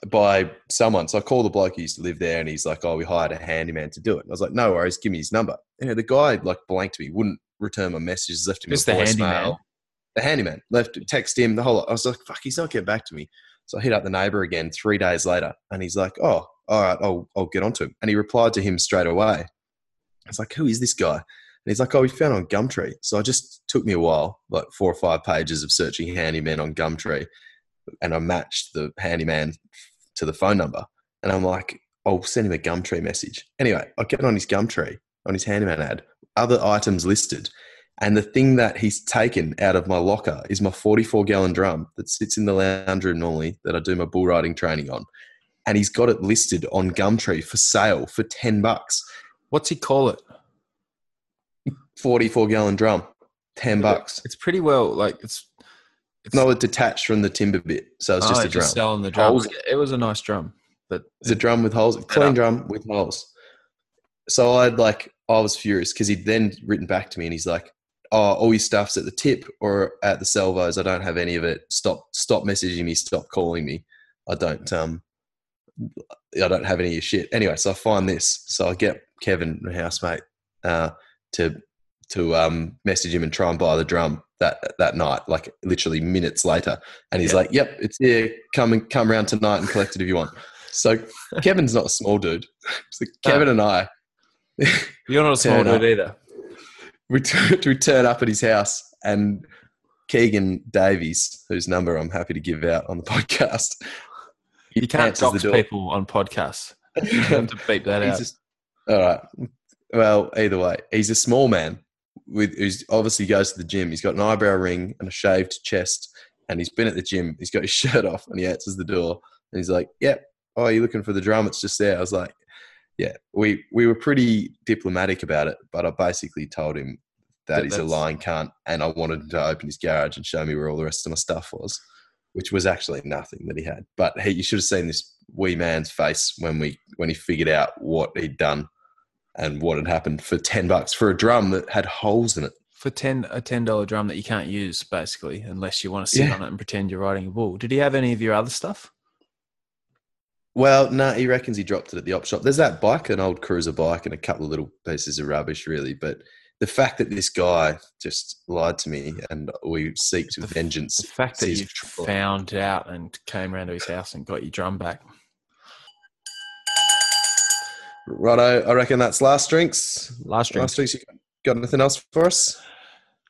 by someone. So I called the bloke who used to live there, and he's like, "Oh, we hired a handyman to do it." I was like, "No worries, give me his number." And the guy like blanked me, wouldn't return my messages, left him Just a the voicemail. handyman? The handyman left, text him the whole. lot. I was like, "Fuck, he's not getting back to me." So I hit up the neighbor again three days later, and he's like, "Oh, all right, I'll I'll get onto him." And he replied to him straight away. I was like, "Who is this guy?" And he's like, "Oh, we found on Gumtree." So it just took me a while, like four or five pages of searching handyman on Gumtree, and I matched the handyman to the phone number. And I'm like, "I'll send him a Gumtree message." Anyway, I get on his Gumtree on his handyman ad, other items listed, and the thing that he's taken out of my locker is my 44 gallon drum that sits in the lounge room normally that I do my bull riding training on. And he's got it listed on Gumtree for sale for 10 bucks. What's he call it? 44 gallon drum, 10 bucks. It's pretty well like it's. It's No, it detached from the timber bit. So it's just oh, a drum. selling the drum. Holes. It was a nice drum, but It's a drum with holes, clean drum with holes. So I'd like, I was furious because he'd then written back to me and he's like, "Oh, all your stuff's at the tip or at the salvos. I don't have any of it. Stop, stop messaging me. Stop calling me. I don't, um, I don't have any of your shit." Anyway, so I find this. So I get Kevin, my housemate, uh, to to um message him and try and buy the drum that that night, like literally minutes later. And he's Yeah. like, "Yep, it's here. Come and come around tonight and collect it if you want." So [LAUGHS] Kevin's not a small dude. [LAUGHS] So Kevin and I, [LAUGHS] you're not a small Turn up. dude either. we, t- we turn up at his house, and Keegan Davies, whose number I'm happy to give out on the podcast, You can't dox people on podcasts. You have to beep that out. just- all right. Well, either way, he's a small man with who's obviously goes to the gym. He's got an eyebrow ring and a shaved chest, and he's been at the gym. He's got his [LAUGHS] shirt off, and he answers the door, and he's like, "Yep. Oh, are you looking for the drum? It's just there." I was like, "Yeah." We we were pretty diplomatic about it, but I basically told him that That he's a lying cunt, and I wanted him to open his garage and show me where all the rest of my stuff was, which was actually nothing that he had. But he, you should have seen this wee man's face when we when he figured out what he'd done and what had happened for 10 bucks for a drum that had holes in it. For ten a ten dollar drum that you can't use basically unless you want to sit Yeah. on it and pretend you're riding a bull. Did he have any of your other stuff? Well, no, he reckons he dropped it at the op shop. There's that bike, an old cruiser bike, and a couple of little pieces of rubbish, really. But the fact that this guy just lied to me and we seeked The vengeance. The fact that you found out and came round to his house and got your drum back. Righto, I reckon that's last drinks. Last drink. Last drinks, you got anything else for us?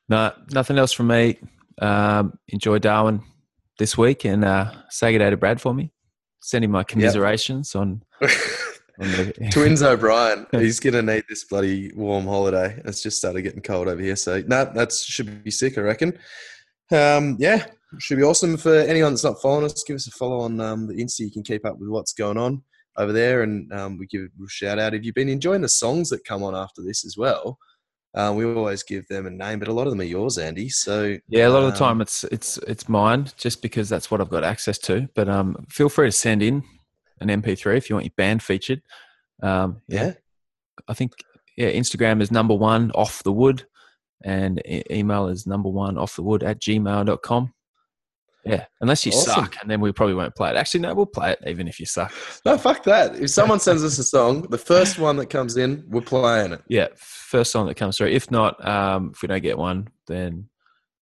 No, nothing else from me. Um, enjoy Darwin this week and uh, say good day to Brad for me. Send him my commiserations on, [LAUGHS] on the [LAUGHS] Twins O'Brien, he's going to need this bloody warm holiday. It's just started getting cold over here. So, no, that should be sick, I reckon. Um, yeah, should be awesome. For anyone that's not following us, give us a follow on um, the Insta. You can keep up with what's going on. Over there, and um, we give a shout out. If you've been enjoying the songs that come on after this as well, uh, we always give them a name, but a lot of them are yours, Andy. So Yeah, a lot of the um, time it's it's it's mine, just because that's what I've got access to. But um, feel free to send in an MP3 if you want your band featured. Um, yeah, I think yeah, Instagram is number one off the wood, and e- email is number one off the wood at gmail.com. Yeah, unless you Awesome. suck, and then we probably won't play it. Actually, no, we'll play it even if you suck. no, fuck that. If someone sends us a song, the first one that comes in, we're playing it. Yeah, first song that comes through. If not, um, if we don't get one, then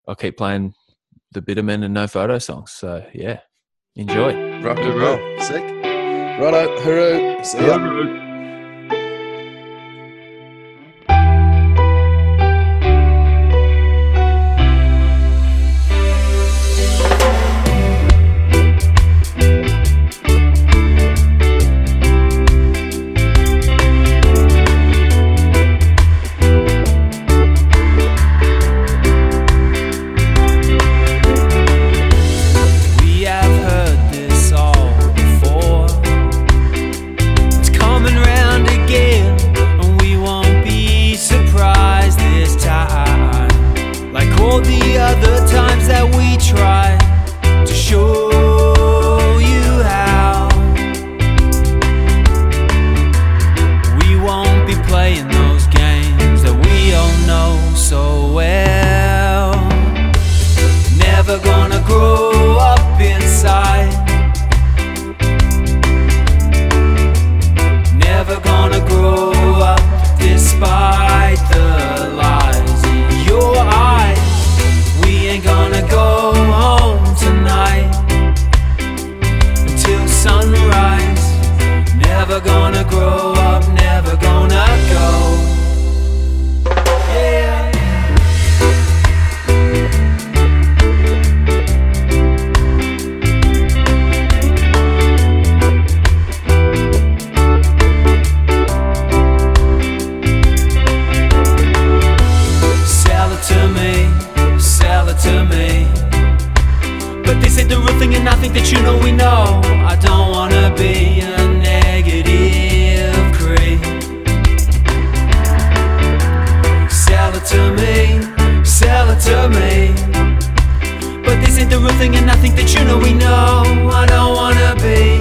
I'll keep playing the Bitterman and No Photo songs. So yeah, enjoy. Rock and roll, sick. Righto, hooroo. See ya. We Gonna go home tonight until sunrise. Never gonna grow that you know we know. I don't wanna be a negative creep. Sell it to me, sell it to me. But this ain't the real thing, and I think that you know we know. I don't wanna be